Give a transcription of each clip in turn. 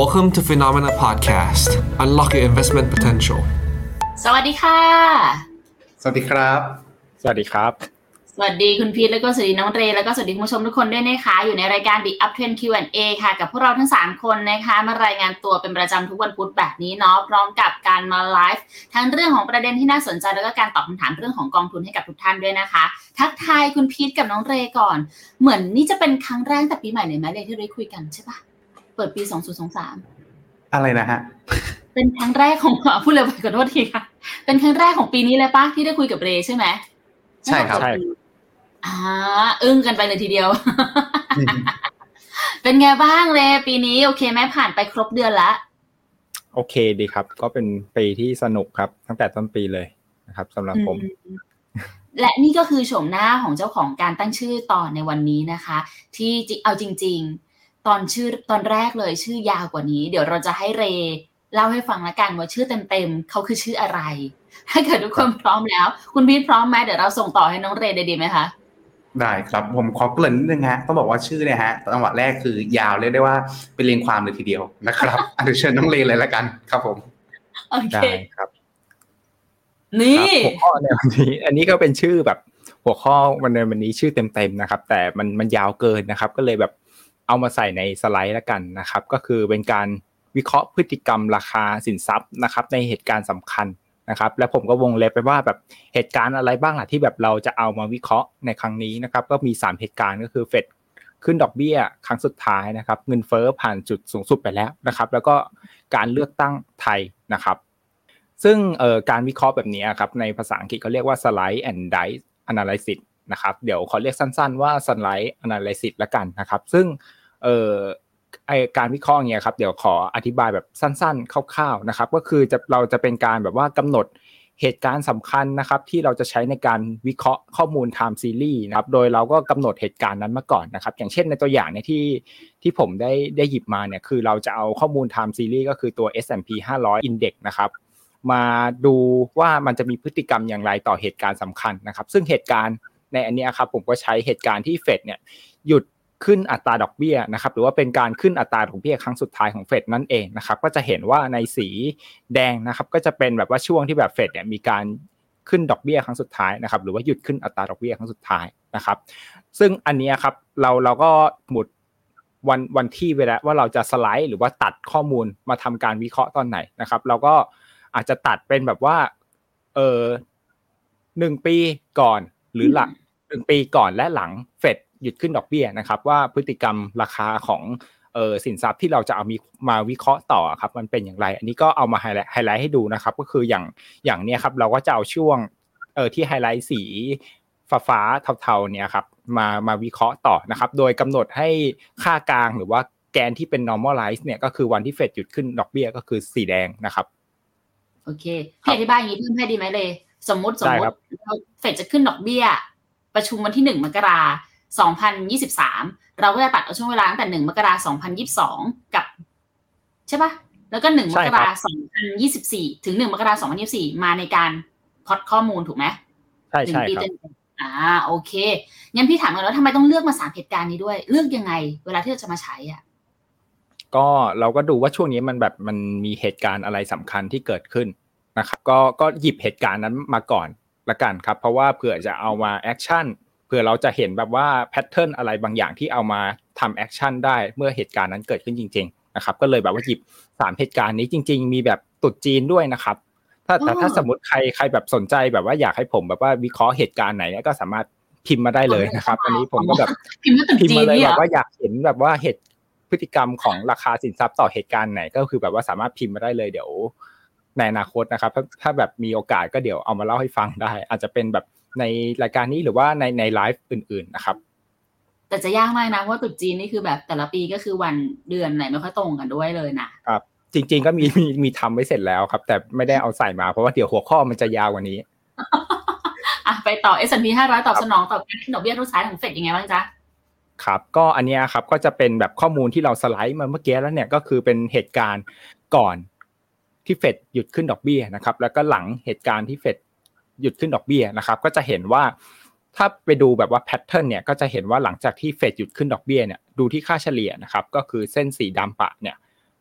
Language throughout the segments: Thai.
Welcome to Phenomena Podcast. Unlock your investment potential. สวัสดีค่ะ สวัสดีครับ สวัสดีครับ สวัสดีคุณพีทแล้วก็สวัสดีน้องเรย์แล้วก็สวัสดีคุณผู้ชมทุกคนด้วยนะคะ อยู่ในรายการ The Up Trend Q&A ค่ะ กับพวกเราทั้ง 3 คนนะคะ มารายงานตัวเป็นประจำทุกวันพุธแบบนี้เนาะพร้อมกับการมาไลฟ์ทั้งเรื่องของประเด็นที่น่าสนใจแล้วก็การตอบคำถามเรื่องของกองทุนให้กับทุกท่านด้วยนะคะ ทักทายคุณพีทกับน้องเรย์ก่อน เหมือนนี่จะเป็นครั้งแรกแต่ปีใหม่เลยไหมเลยที่ได้คุยกันใช่ปะ เปิดปี 2023 อะไรนะฮะ เป็นครั้งแรกของพูดเลยไปขอโทษทีค่ะ เป็นครั้งแรกของปีนี้เลยปะที่ได้คุยกับเรย์ใช่ไหมใช่ครับใช่อ่าอึ้งกันไปเลยทีเดียว เป็นไงบ้างเรย์ปีนี้ โอเคไหมผ่านไปครบเดือนละโอเคดีครับ ก็เป็นปีที่สนุกครับ ตั้งแต่ต้นปีเลยนะครับสำหรับผมอืมและนี่ก็คือโฉมหน้าของเจ้าของการตั้งชื่อตอนในวันนี้นะคะ ที่จริงเอาจริง ๆ ตอนชื่อตอนแรกเลยชื่อยาวกว่านี้ เดี๋ยวเราจะให้เรย์เล่าให้ฟังละกันว่าชื่อเต็มๆเขาคือชื่ออะไร ถ้าเกิดทุกคนพร้อมแล้ว คุณพีทพร้อมไหมเดี๋ยวเราส่งต่อให้น้องเรย์ได้ดีไหมคะได้ครับผมขอเกริ่นนิดนึงฮะต้องบอกว่าชื่อเนี่ยฮะจังหวะแรกคือยาวเรียกได้ว่าเป็นเรียงความเลยทีเดียวนะครับอันเดี๋ยวเชิญน้องเลเลยละกันครับผมโอเคได้ครับ นี่ครับหัวข้อในวันนี้ อันนี้ก็เป็นชื่อแบบหัวข้อวันในวันนี้ชื่อเต็มๆนะครับ แต่มันมันยาวเกินนะครับ ก็เลยแบบ เอามาใส่ในสไลด์แล้วกันนะครับ ก็คือเป็นการวิเคราะห์พฤติกรรมราคาสินทรัพย์นะครับ ในเหตุการณ์สำคัญนะครับ และผมก็วงเล็บไปว่าแบบเหตุการณ์อะไรบ้างล่ะที่แบบเราจะเอามาวิเคราะห์ในครั้งนี้นะครับ ก็มี 3 เหตุการณ์ก็คือเฟดขึ้นดอกเบี้ยครั้งสุดท้ายนะครับ เงินเฟ้อผ่านจุดสูงสุดไปแล้วนะครับ แล้วก็การเลือกตั้งไทยนะครับ ซึ่งการวิเคราะห์แบบนี้ครับในภาษาอังกฤษเขาเรียกว่า slide and dice analysis นะครับเดี๋ยวขอเรียกสั้นๆว่า slide analysis ละกันนะครับ ซึ่งเอ่อไอการวิเคราะห์เนี่ยครับเดี๋ยวขออธิบายแบบสั้นๆคร่าวๆนะครับ ก็คือจะเราจะเป็นการแบบว่ากำหนดเหตุการณ์สำคัญนะครับ ที่เราจะใช้ในการวิเคราะห์ข้อมูล time series นะครับ โดยเราก็กำหนดเหตุการณ์นั้นมาก่อนนะครับ อย่างเช่นในตัวอย่างเนี่ยที่ที่ผมได้ได้หยิบมาเนี่ยคือเราจะเอาข้อมูล time series ก็คือตัว S&P 500 Index นะครับ มาดูว่ามันจะมีพฤติกรรมอย่างไรต่อเหตุการณ์สำคัญนะครับ ซึ่งเหตุการณ์ ในอันนี้ครับผมก็ใช้เหตุการณ์ที่เฟดเนี่ยหยุดขึ้นอัตราดอกเบี้ยนะครับหรือว่าเป็นการขึ้นอัตราดอกเบี้ยครั้งสุดท้ายของเฟดนั่นเองนะครับก็จะเห็นว่าในสีแดงนะครับก็จะเป็นแบบว่าช่วงที่แบบเฟดเนี่ยมีการขึ้นดอกเบี้ยครั้งสุดท้ายนะครับหรือว่าหยุดขึ้นอัตราดอกเบี้ยครั้งสุดท้ายนะครับ ซึ่งอันนี้ครับเราเราก็หมุดวันวันที่ไว้แล้วว่าเราจะสไลด์หรือว่าตัดข้อมูลมาทำการวิเคราะห์ตอนไหนนะครับ เราก็อาจจะตัดเป็นแบบว่าเออหนึ่งปีก่อนหรือหลัง หนึ่งปีก่อนและหลังเฟดหยุดขึ้นดอกเบี้ยนะครับ ว่าพฤติกรรมราคาของเออสินทรัพย์ที่เราจะเอามีมาวิเคราะห์ต่อครับมันเป็นอย่างไร อันนี้ก็เอามา highlight highlight ให้ดูนะครับ ก็คืออย่างอย่างเนี้ยครับเราก็จะเอาช่วงเออที่ไฮไลท์สีฟ้าฟ้าๆเทาๆเนี่ยครับมามาวิเคราะห์ต่อนะครับ โดยกำหนดให้ค่ากลางหรือว่าแกนที่เป็น normalize เนี่ยก็คือวันที่เฟดหยุดขึ้นดอกเบี้ยก็คือสีแดงนะครับโอเคพี่อธิบายอย่างนี้เพิ่มให้ดีไหมเลย สมมติได้ครับสมมติบเรา Fed จะขึ้นดอกเบี้ย ประชุมวันที่หนึ่งมกราสองพันยี่สิบสามเราก็จะตัดเอาช่วงเวลาตั้งแต่หนึ่งมกราสองพันยี่สิบสองกับ ใช่ปะแล้วก็หนึ่งมใช่กครัราบสองพันยี่สิบสี่ถึงหนึ่งมกราสองพันยี่สิบสี่มาในการพอดข้อมูลถูกไหมใช่หนึ่งใช่ปีครับเต็มๆอ่าโอเคงั้นพี่ถามกันว่าทำไมต้องเลือกมาสามเหตุการณ์นี้ด้วย เลือกยังไง เวลาที่เราจะมาใช้อะก็เราก็ดูว่าช่วงนี้มันแบบมันมีเหตุการณ์อะไรสำคัญที่เกิดขึ้นนะครับก็ก็หยิบเหตุการณ์นั้นมาก่อน ละกันครับ เพราะว่าเผื่อจะเอามา action เผื่อเราจะเห็นแบบว่า pattern อะไรบางอย่างที่เอามาทำ action ได้เมื่อเหตุการณ์นั้นเกิดขึ้นจริง ๆ นะครับ ก็เลยแบบว่าหยิบสามเหตุการณ์นี้จริง ๆ มีแบบตรุษจีนด้วยนะครับถ้าแต่ถ้าสมมติใครใครแบบสนใจแบบว่าอยากให้ผมแบบว่าวิเคราะห์เหตุการณ์ไหนเนี่ยก็สามารถพิมพ์มาได้เลยนะครับ อันนี้ผมก็แบบพิมพ์มาตึกพิมพ์จีนมาเลยเนี่ยแบบว่าอยากเห็นแบบว่าเหตุพฤติกรรมของราคาสินทรัพย์ต่อเหตุการณ์ไหนก็คือแบบว่าสามารถพิมพ์มาได้เลยเดี๋ยว ในอนาคตนะครับ ถ้าถ้าแบบมีโอกาสก็เดี๋ยวเอามาเล่าให้ฟังได้ อาจจะเป็นแบบในรายการนี้หรือว่าในในไลฟ์อื่น ๆนะครับ แต่จะยากมากนะเพราะว่าตรุษจีนนี่คือแบบแต่ละปีก็คือวันเดือนไหนไม่ค่อยตรงกันด้วยเลยนะครับจริง ๆ ก็มีมีมีทำไว้เสร็จแล้วครับ แต่ไม่ได้เอาใส่มาเพราะว่าเดี๋ยวหัวข้อมันจะยาวกว่านี้อะไปต่อ S&P 500 ตอบสนองต่อการขึ้นดอกเบี้ยรุ่นท้ายของเฟดยังไงบ้างจ๊ะครับก็อันเนี้ยครับก็จะเป็นแบบข้อมูลที่เราสไลด์มาเมื่อกี้แล้วเนี่ยก็คือเป็นเหตุการณ์ก่อน ที่เฟดหยุดขึ้นดอกเบี้ยนะครับแล้วก็หลังเหตุการณ์ที่เฟดหยุดขึ้นดอกเบี้ยนะครับก็จะเห็นว่าถ้าไปดูแบบว่าแพทเทิร์นเนี่ยก็จะเห็นว่าหลังจากที่เฟดหยุดขึ้นดอกเบี้ยเนี่ยดูที่ค่าเฉลี่ยนะครับก็คือเส้นสีดำปะเนี่ย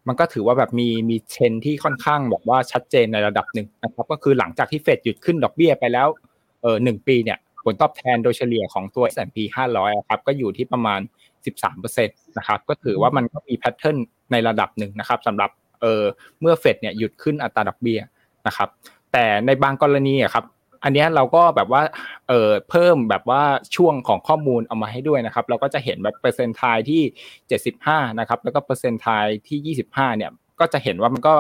มันก็ถือว่าแบบมีมีเชนที่ค่อนข้างแบบว่าชัดเจนในระดับหนึ่งนะครับก็คือหลังจากที่เฟดหยุดขึ้นดอกเบี้ยไปแล้วเออหนึ่งปีเนี่ยผลตอบแทนโดยเฉลี่ยของตัว S&P 500ครับก็อยู่ที่ประมาณ 13%นะครับก็ถือว่ามันก็มี pattern ในระดับหนึ่งนะครับสำหรับ เออเมื่อเฟดเนี่ยหยุดขึ้นอัตราดอกเบี้ยนะครับ แต่ในบางกรณีอะครับอันนี้เราก็แบบว่าเออเพิ่มแบบว่าช่วงของข้อมูลเอามาให้ด้วยนะครับ เราก็จะเห็นแบบเปอร์เซ็นต์ไทยที่ 75นะครับแล้วก็เปอร์เซ็นต์ไทยที่ 25เนี่ยก็จะเห็นว่ามันก็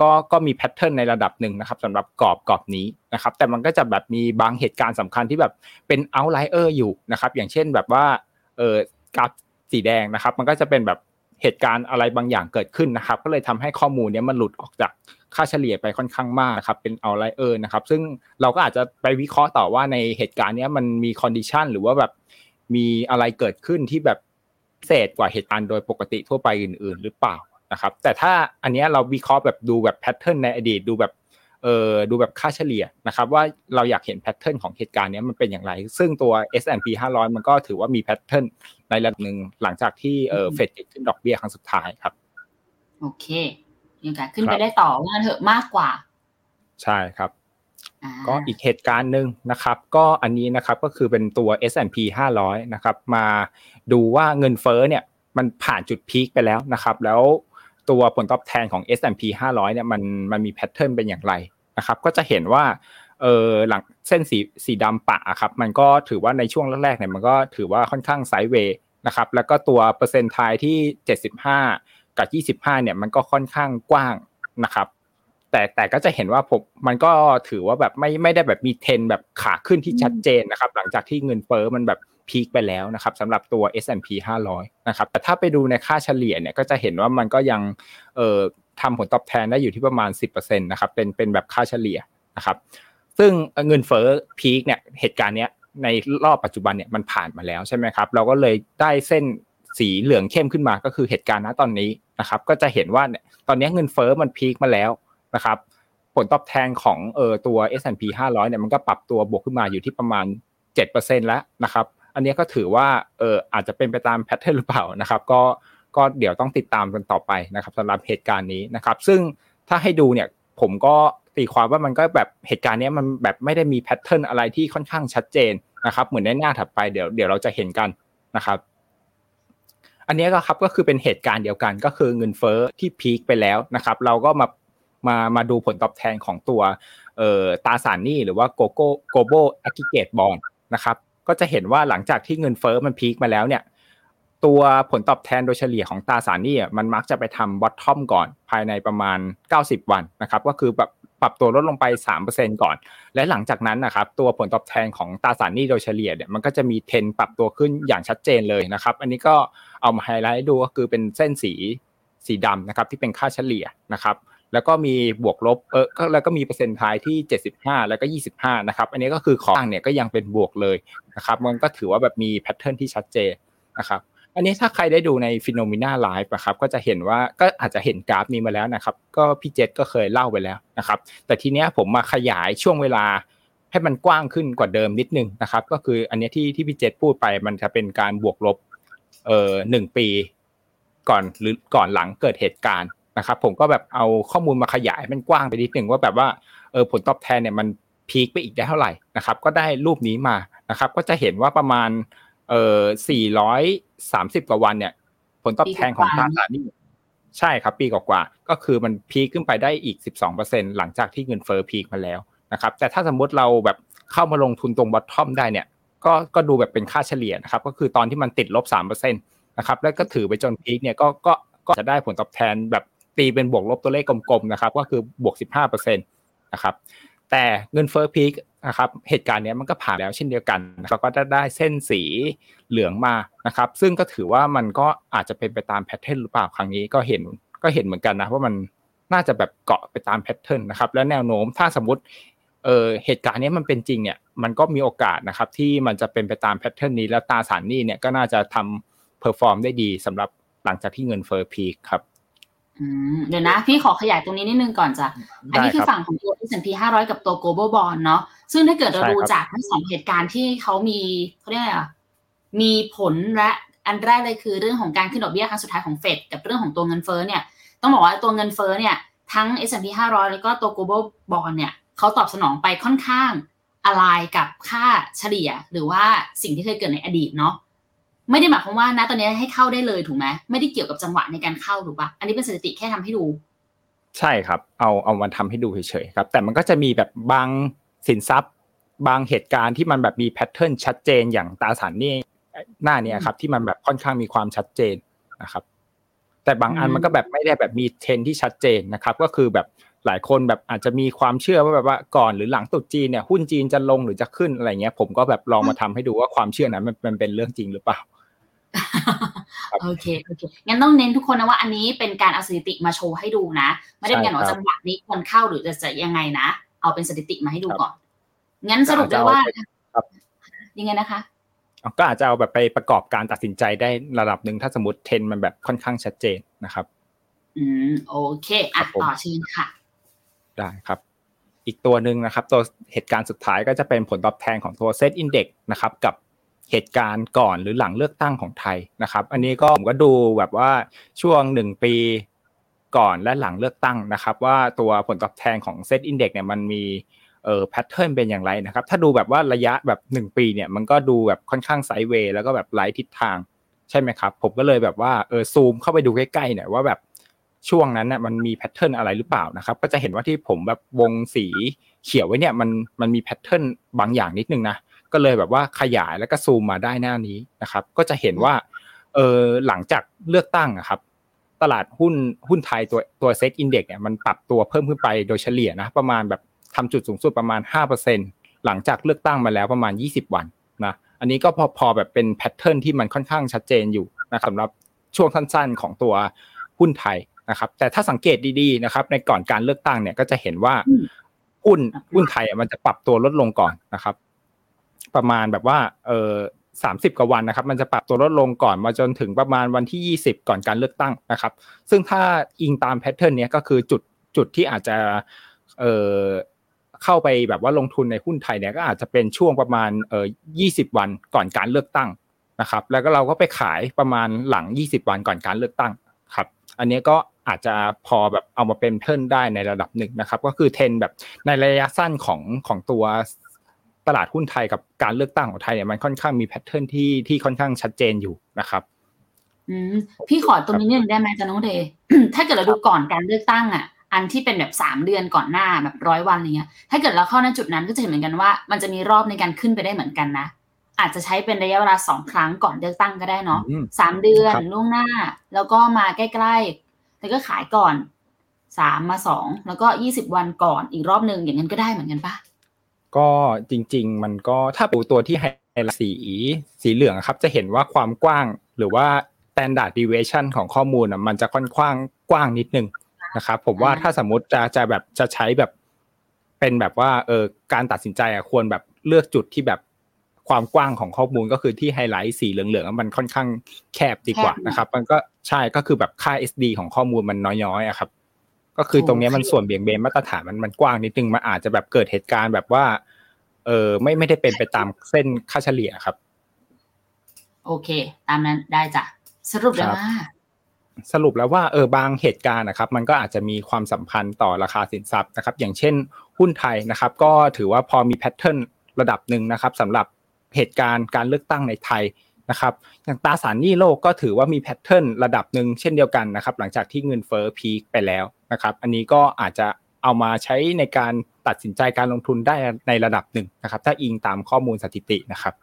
ก็ก็มี pattern ในระดับหนึ่งนะครับสำหรับกรอบกรอบนี้นะครับ แต่มันก็จะแบบมีบางเหตุการณ์สำคัญที่แบบเป็น outlier อยู่นะครับ อย่างเช่นแบบว่าเออกราฟสีแดงนะครับ มันก็จะเป็นแบบ เหตุการณ์อะไรบางอย่างเกิดขึ้นนะครับ ก็เลยทำให้ข้อมูลนี้มันหลุดออกจากค่าเฉลี่ยไปค่อนข้างมากนะครับเป็น outlier นะครับ ซึ่งเราก็อาจจะไปวิเคราะห์ต่อว่าในเหตุการณ์นี้มันมี condition หรือว่าแบบมีอะไรเกิดขึ้นที่แบบพิเศษกว่าเหตุการณ์โดยปกติทั่วไปอื่น ๆ หรือเปล่านะครับ แต่ถ้าอันนี้เราวิเคราะห์แบบดูแบบ pattern ในอดีตดูแบบ เออดูแบบค่าเฉลี่ยนะครับว่าเราอยากเห็น pattern ของเหตุการณ์นี้มันเป็นอย่างไร ซึ่งตัว S&P 500 มันก็ถือว่ามี pattern ในระดับหนึ่งหลังจากที่เออเฟดขึ้นดอกเบี้ยครั้งสุดท้ายครับ โอเคมีโอกาสขึ้นไปได้ต่อว่างั้นเถอะมากกว่า ใช่ครับก็อีกเหตุการณ์หนึ่งนะครับ ก็อันนี้นะครับก็คือเป็นตัว S&P 500 นะครับมาดูว่าเงินเฟ้อเนี่ยมันผ่านจุด peak ไปแล้วนะครับ แล้วตัวผลตอบแทนของ S&P 500 เนี่ยมันมันมีแพทเทิร์นเป็นอย่างไร นะครับ ก็จะเห็นว่าเออหลังเส้นสีสีดำปะครับ มันก็ถือว่าในช่วงแรกๆเนี่ยมันก็ถือว่าค่อนข้างไซด์เวย์นะครับ แล้วก็ตัวเปอร์เซ็นต์ไทยที่ 75 กับ 25 เนี่ยมันก็ค่อนข้างกว้างนะครับ แต่แต่ก็จะเห็นว่าผมมันก็ถือว่าแบบไม่ไม่ได้แบบมีเทนแบบขาขึ้นที่ชัดเจนนะครับ หลังจากที่เงินเฟ้อมันแบบพีคไปแล้วนะครับสำหรับตัว S&P 500 นะครับ แต่ถ้าไปดูในค่าเฉลี่ยเนี่ยก็จะเห็นว่ามันก็ยังเออ ทำผลตอบแทนได้อยู่ที่ประมาณ 10%นะครับเป็นเป็นแบบค่าเฉลี่ยนะครับซึ่งเงินเฟ้อพีคเนี่ยเหตุการณ์เนี้ยในรอบปัจจุบันเนี่ยมันผ่านมาแล้วใช่ไหมครับเราก็เลยได้เส้นสีเหลืองเข้มขึ้นมาก็คือเหตุการณ์ณตอนนี้นะครับก็จะเห็นว่าเนี่ยตอนนี้เงินเฟ้อมันพีคมาแล้วนะครับผลตอบแทนของเออตัว S&P 500เนี่ยมันก็ปรับตัวบวกขึ้นมาอยู่ที่ประมาณ 7%แล้วนะครับอันนี้ก็ถือว่าเอออาจจะเป็นไปตาม pattern หรือเปล่านะครับก็ ก็เดี๋ยวต้องติดตามกันต่อไปนะครับสำหรับเหตุการณ์นี้นะครับซึ่งถ้าให้ดูเนี่ยผมก็ตีความว่ามันก็แบบเหตุการณ์นี้มันแบบไม่ได้มี pattern อะไรที่ค่อนข้างชัดเจนนะครับเหมือนในหน้าถัดไปเดี๋ยวเดี๋ยวเราจะเห็นกันนะครับอันนี้ก็ครับก็คือเป็นเหตุการณ์เดียวกันก็คือเงินเฟ้อที่ peak ไปแล้วนะครับเราก็มามามาดูผลตอบแทนของตัวเอ่อตราสารหนี้หรือว่าโกโก้ global aggregate bond นะครับก็จะเห็นว่าหลังจากที่เงินเฟ้อมัน peak มาแล้วเนี่ย ตัวผลตอบแทนโดยเฉลี่ยของตราสารหนี้มันมักจะไปทำ bottom ก่อนภายในประมาณ 90 วันนะครับก็คือแบบปรับตัวลดลงไป 3%ก่อน และหลังจากนั้นนะครับตัวผลตอบแทนของตราสารหนี้โดยเฉลี่ยเนี่ยมันก็จะมีเทนปรับตัวขึ้นอย่างชัดเจนเลยนะครับ อันนี้ก็เอามาไฮไลท์ดูก็คือเป็นเส้นสีสีดำนะครับที่เป็นค่าเฉลี่ยนะครับแล้วก็มีบวกลบเออแล้วก็มีเปอร์เซ็นต์ท้ายที่ 75 แล้วก็ 25 นะครับ อันนี้ก็คือของเนี่ยก็ยังเป็นบวกเลยนะครับ มันก็ถือว่าแบบมี pattern ที่ชัดเจนนะครับ อันนี้ถ้าใครได้ดูใน FINNOMENA Live นะครับก็จะเห็นว่าก็อาจจะเห็นกราฟนี้มาแล้วนะครับ ก็พี่เจษก็เคยเล่าไปแล้วนะครับ แต่ทีเนี้ยผมมาขยายช่วงเวลาให้มันกว้างขึ้นกว่าเดิมนิดนึงนะครับ ก็คืออันนี้ที่ที่พี่เจษพูดไปมันจะเป็นการบวกลบเอ่อหนึ่งปี ก่อนหรือก่อนหลังเกิดเหตุการณ์นะครับ ผมก็แบบเอาข้อมูลมาขยายมันกว้างไปนิดนึงว่าแบบว่าเออผลตอบแทนเนี่ยมันพีคไปอีกได้เท่าไหร่นะครับ ก็ได้รูปนี้มานะครับ ก็จะเห็นว่าประมาณ เอ่อ430 กว่าวันเนี่ย ผลตอบแทนของตราสารนี้ใช่ครับ ปีกว่าๆก็คือมันพีคขึ้นไปได้อีก 12%หลังจากที่เงินเฟ้อพีคมาแล้วนะครับ แต่ถ้าสมมติเราแบบเข้ามาลงทุนตรงบอททอมได้เนี่ย ก็ก็ดูแบบเป็นค่าเฉลี่ยนะครับ ก็คือตอนที่มันติดลบ3%นะครับ แล้วก็ถือไปจน peak เนี่ยก็ก็ก็จะได้ผลตอบแทนแบบตีเป็นบวกลบตัวเลขกลมๆนะครับ ก็คือบวก 15%นะครับ แต่เงินเฟ้อ peak นะครับเหตุการณ์นี้มันก็ผ่านแล้วเช่นเดียวกันเราก็จะได้เส้นสีเหลืองมานะครับ ซึ่งก็ถือว่ามันก็อาจจะเป็นไปตาม pattern หรือเปล่าครั้งนี้ก็เห็นก็เห็นเหมือนกันนะว่ามันน่าจะแบบเกาะไปตาม pattern นะครับ และแนวโน้มถ้าสมมติเออเหตุการณ์นี้มันเป็นจริงเนี่ยมันก็มีโอกาสนะครับที่มันจะเป็นไปตาม pattern นี้แล้วตราสารหนี้เนี่ยก็น่าจะทำ perform ได้ดีสำหรับหลังจากที่เงินเฟ้อ peak ครับ เดี๋ยวนะ พี่ขอขยายตรงนี้นิดนึงก่อนจ้ะ อันนี้คือฝั่งของตัว S&P 500 กับตัว global bond เนาะซึ่งถ้าเกิดเราดูจากทั้งสองเหตุการณ์ที่เขามีเขาเรียกอะไรอะมีผลและอันแรกเลยคือเรื่องของการขึ้นดอกเบี้ยครั้งสุดท้ายของเฟดกับเรื่องของตัวเงินเฟ้อเนี่ยตต้องบอกว่าตัวเงินเฟ้อเนี่ย ทั้ง S&P 500 แล้วก็ตัว global bond เนี่ยเขาตอบสนองไปค่อนข้างอะไรกับค่าเฉลี่ยหรือว่าสิ่งที่เคยเกิดในอดีตเนาะ ไม่ได้หมายความว่านะตอนนี้ให้เข้าได้เลยถูกไหมไม่ได้เกี่ยวกับจังหวะในการเข้าถูกปะอันนี้เป็นสถิติแค่ทำให้ดู ใช่ครับ เอาเอามาทำให้ดูเฉยๆครับ แต่มันก็จะมีแบบบางสินทรัพย์ บางเหตุการณ์ที่มันแบบมี pattern ชัดเจนอย่างตราสารหนี้หน้าเนี้ยครับ ที่มันแบบค่อนข้างมีความชัดเจนนะครับ แต่บางอันอืมมันก็แบบไม่ได้แบบมีเทรนด์ที่ชัดเจนนะครับ ก็คือแบบหลายคนแบบอาจจะมีความเชื่อว่าแบบว่าก่อนหรือหลังตรุษจีนเนี่ยหุ้นจีนจะลงหรือจะขึ้นอะไรเงี้ย ผมก็แบบลองมาทำให้ดูว่าความเชื่อนั้นมันมันเป็นเรื่องจริงหรือเปล่าครับ โอเคโอเคงั้นต้องเน้นทุกคนนะว่าอันนี้เป็นการเอาสถิติมาโชว์ให้ดูนะ ไม่ได้เป็นการบอกว่าใช่ครับจังหวะนี้ควรเข้าหรือจะจะยังไงนะ เอาเป็นสถิติมาให้ดูครับก่อน งั้นสรุปได้ว่าก็อาจจะเอาไปครับยังไงนะคะก็อาจจะเอาแบบไปประกอบการตัดสินใจได้ระดับหนึ่งถ้าสมมติเทรนด์มันแบบค่อนข้างชัดเจนนะครับ อืมโอเคอะครับผมต่อเชิญค่ะ ได้ครับ อีกตัวหนึ่งนะครับ ตัวเหตุการณ์สุดท้ายก็จะเป็นผลตอบแทนของตัว SET Index นะครับ กับ เหตุการณ์ก่อนหรือหลังเลือกตั้งของไทยนะครับ อันนี้ก็ผมก็ดูแบบว่าช่วงหนึ่งปีก่อนและหลังเลือกตั้งนะครับ ว่าตัวผลตอบแทนของ SET Index เนี่ยมันมีเอ่อ pattern เป็นอย่างไรนะครับ ถ้าดูแบบว่าระยะแบบหนึ่งปีเนี่ยมันก็ดูแบบค่อนข้าง sideway แล้วก็แบบไร้ทิศทางใช่ไหมครับ ผมก็เลยแบบว่าเออซูมเข้าไปดูใกล้ๆหน่อยว่าแบบช่วงนั้นน่ะมันมี pattern อะไรหรือเปล่านะครับ ก็จะเห็นว่าที่ผมแบบวงสีเขียวไว้เนี่ยมันมันมี pattern บางอย่างนิดนึงนะ ก็เลยแบบว่าขยายแล้วก็ซูมมาได้หน้านี้นะครับ ก็จะเห็นว่าเออหลังจากเลือกตั้งอะครับ ตลาดหุ้นหุ้นไทยตัวตัว SET Index เนี่ยมันปรับตัวเพิ่มขึ้นไปโดยเฉลี่ยนะประมาณแบบทำจุดสูงสุดประมาณ 5%หลังจากเลือกตั้งมาแล้วประมาณ 20 วันนะอันนี้ก็พอพอแบบเป็น pattern ที่มันค่อนข้างชัดเจนอยู่นะครับสำหรับช่วงสั้น ๆ ของตัวหุ้นไทยนะครับ แต่ถ้าสังเกตดีๆนะครับ ในก่อนการเลือกตั้งเนี่ยก็จะเห็นว่าอืมหุ้นหุ้นไทยอะมันจะปรับตัวลดลงก่อนนะครับ ประมาณแบบว่าเออสามสิบกว่าวันนะครับ มันจะปรับตัวลดลงก่อนมาจนถึงประมาณวันที่ยี่สิบก่อนการเลือกตั้งนะครับ ซึ่งถ้าอิงตาม pattern นี้ก็คือจุดจุดที่อาจจะเออเข้าไปแบบว่าลงทุนในหุ้นไทยเนี่ยก็อาจจะเป็นช่วงประมาณเอ่อยี่สิบวันก่อนการเลือกตั้งนะครับ แล้วก็เราก็ไปขายประมาณหลังยี่สิบวันก่อนการเลือกตั้งครับ อันนี้ก็อาจจะพอแบบเอามาเป็น pattern ได้ในระดับหนึ่งนะครับ ก็คือเทรนแบบในระยะสั้นของของตัว ตลาดหุ้นไทยกับการเลือกตั้งของไทยเนี่ยมันค่อนข้างมี pattern ที่ที่ค่อนข้างชัดเจนอยู่นะครับอืมพี่ขอตรงนี้นิดนึงได้ไหมอาจารย์น้องเดย์ถ้าเกิดเราดูก่อนการเลือกตั้งอะ อันที่เป็นแบบสามเดือนก่อนหน้าแบบร้อยวันอะไรเงี้ย ถ้าเกิดเราเข้าในจุดนั้นก็จะเห็นเหมือนกันว่า มันจะมีรอบในการขึ้นไปได้เหมือนกันนะอาจจะใช้เป็นระยะเวลาสองครั้งก่อนเลือกตั้งก็ได้เนาะอืมสามเดือนครับล่วงหน้า แล้วก็มาใกล้ๆแล้วก็ขายก่อนสามมาสองแล้วก็ยี่สิบวันก่อนอีกรอบหนึ่งอย่างนั้นก็ได้เหมือนกันปะ ก็จริง ๆ มันก็ถ้าดูตัวที่ไฮไลท์สีสีเหลืองอะครับจะเห็นว่าความกว้างหรือว่า standard deviation ของข้อมูลอะมันจะค่อนข้างกว้างนิดนึงนะครับผมว่าถ้าสมมติจะจะแบบจะใช้แบบเป็นแบบว่าเออการตัดสินใจอะควรแบบเลือกจุดที่แบบความกว้างของข้อมูลก็คือที่ไฮไลท์สีเหลืองๆอะมันค่อนข้างแคบดีกว่านะครับ มันก็ใช่ก็คือแบบค่า SD ของข้อมูลมันน้อยๆอะครับ ก็คือตรงเนี้ยมันส่วนเบี่ยงเบนมาตรฐานมันมันกว้างนิดนึงมันอาจจะแบบเกิดเหตุการณ์แบบว่า เออไม่ไม่ได้เป็นไปตามเส้นค่าเฉลี่ยครับ โอเค ตามนั้นได้จ้ะสรุปแล้วครับว่าสรุปแล้วว่าเออบางเหตุการณ์นะครับ มันก็อาจจะมีความสัมพันธ์ต่อราคาสินทรัพย์นะครับ อย่างเช่นหุ้นไทยนะครับ ก็ถือว่าพอมี pattern ระดับหนึ่งนะครับสำหรับเหตุการณ์การเลือกตั้งในไทย นะครับอย่างตราสารหนี้โลกก็ถือว่ามี pattern ระดับหนึ่งเช่นเดียวกันนะครับหลังจากที่เงินเฟ้อ peak ไปแล้วนะครับอันนี้ก็อาจจะเอามาใช้ในการตัดสินใจการลงทุนได้ในระดับหนึ่งนะครับ ถ้าอิงตามข้อมูลสถิตินะครับ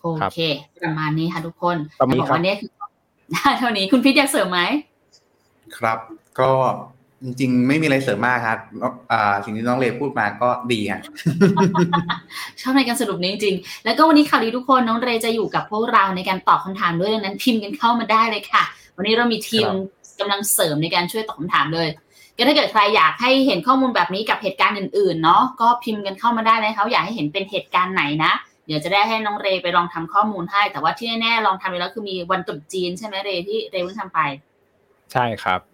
โอเค ประมาณนี้ค่ะทุกคนประมาณนี้จะบอกครับว่าเนี่ยคือเท่านี้คุณพิทย์อยากเสริมไหมครับ ก็ จริงๆ ไม่มีอะไรเสริมมากครับอ่าสิ่งที่น้องเลพูดมาก็ดีฮะชอบในการสรุปนี้จริงๆ แล้วก็วันนี้ข่าวดีทุกคนน้องเรย์จะอยู่กับพวกเราในการตอบคำถามด้วยดังนั้นพิมพ์กันเข้ามาได้เลยค่ะ วันนี้เรามีทีมครับกำลังเสริมในการช่วยตอบคำถามเลยก็ถ้าเกิดใครอยากให้เห็นข้อมูลแบบนี้กับเหตุการณ์อื่นๆ เนาะก็พิมพ์กันเข้ามาได้นะคะว่าอยากให้เห็นเป็นเหตุการณ์ไหนนะ เดี๋ยวจะได้ให้น้องเรย์ไปลองทำข้อมูลให้ แต่ว่าที่แน่ๆลองทำไปแล้วคือมีวันตรุษจีนใช่ไหมเรย์ที่เรย์เพิ่งทำไป ใช่ครับอ่า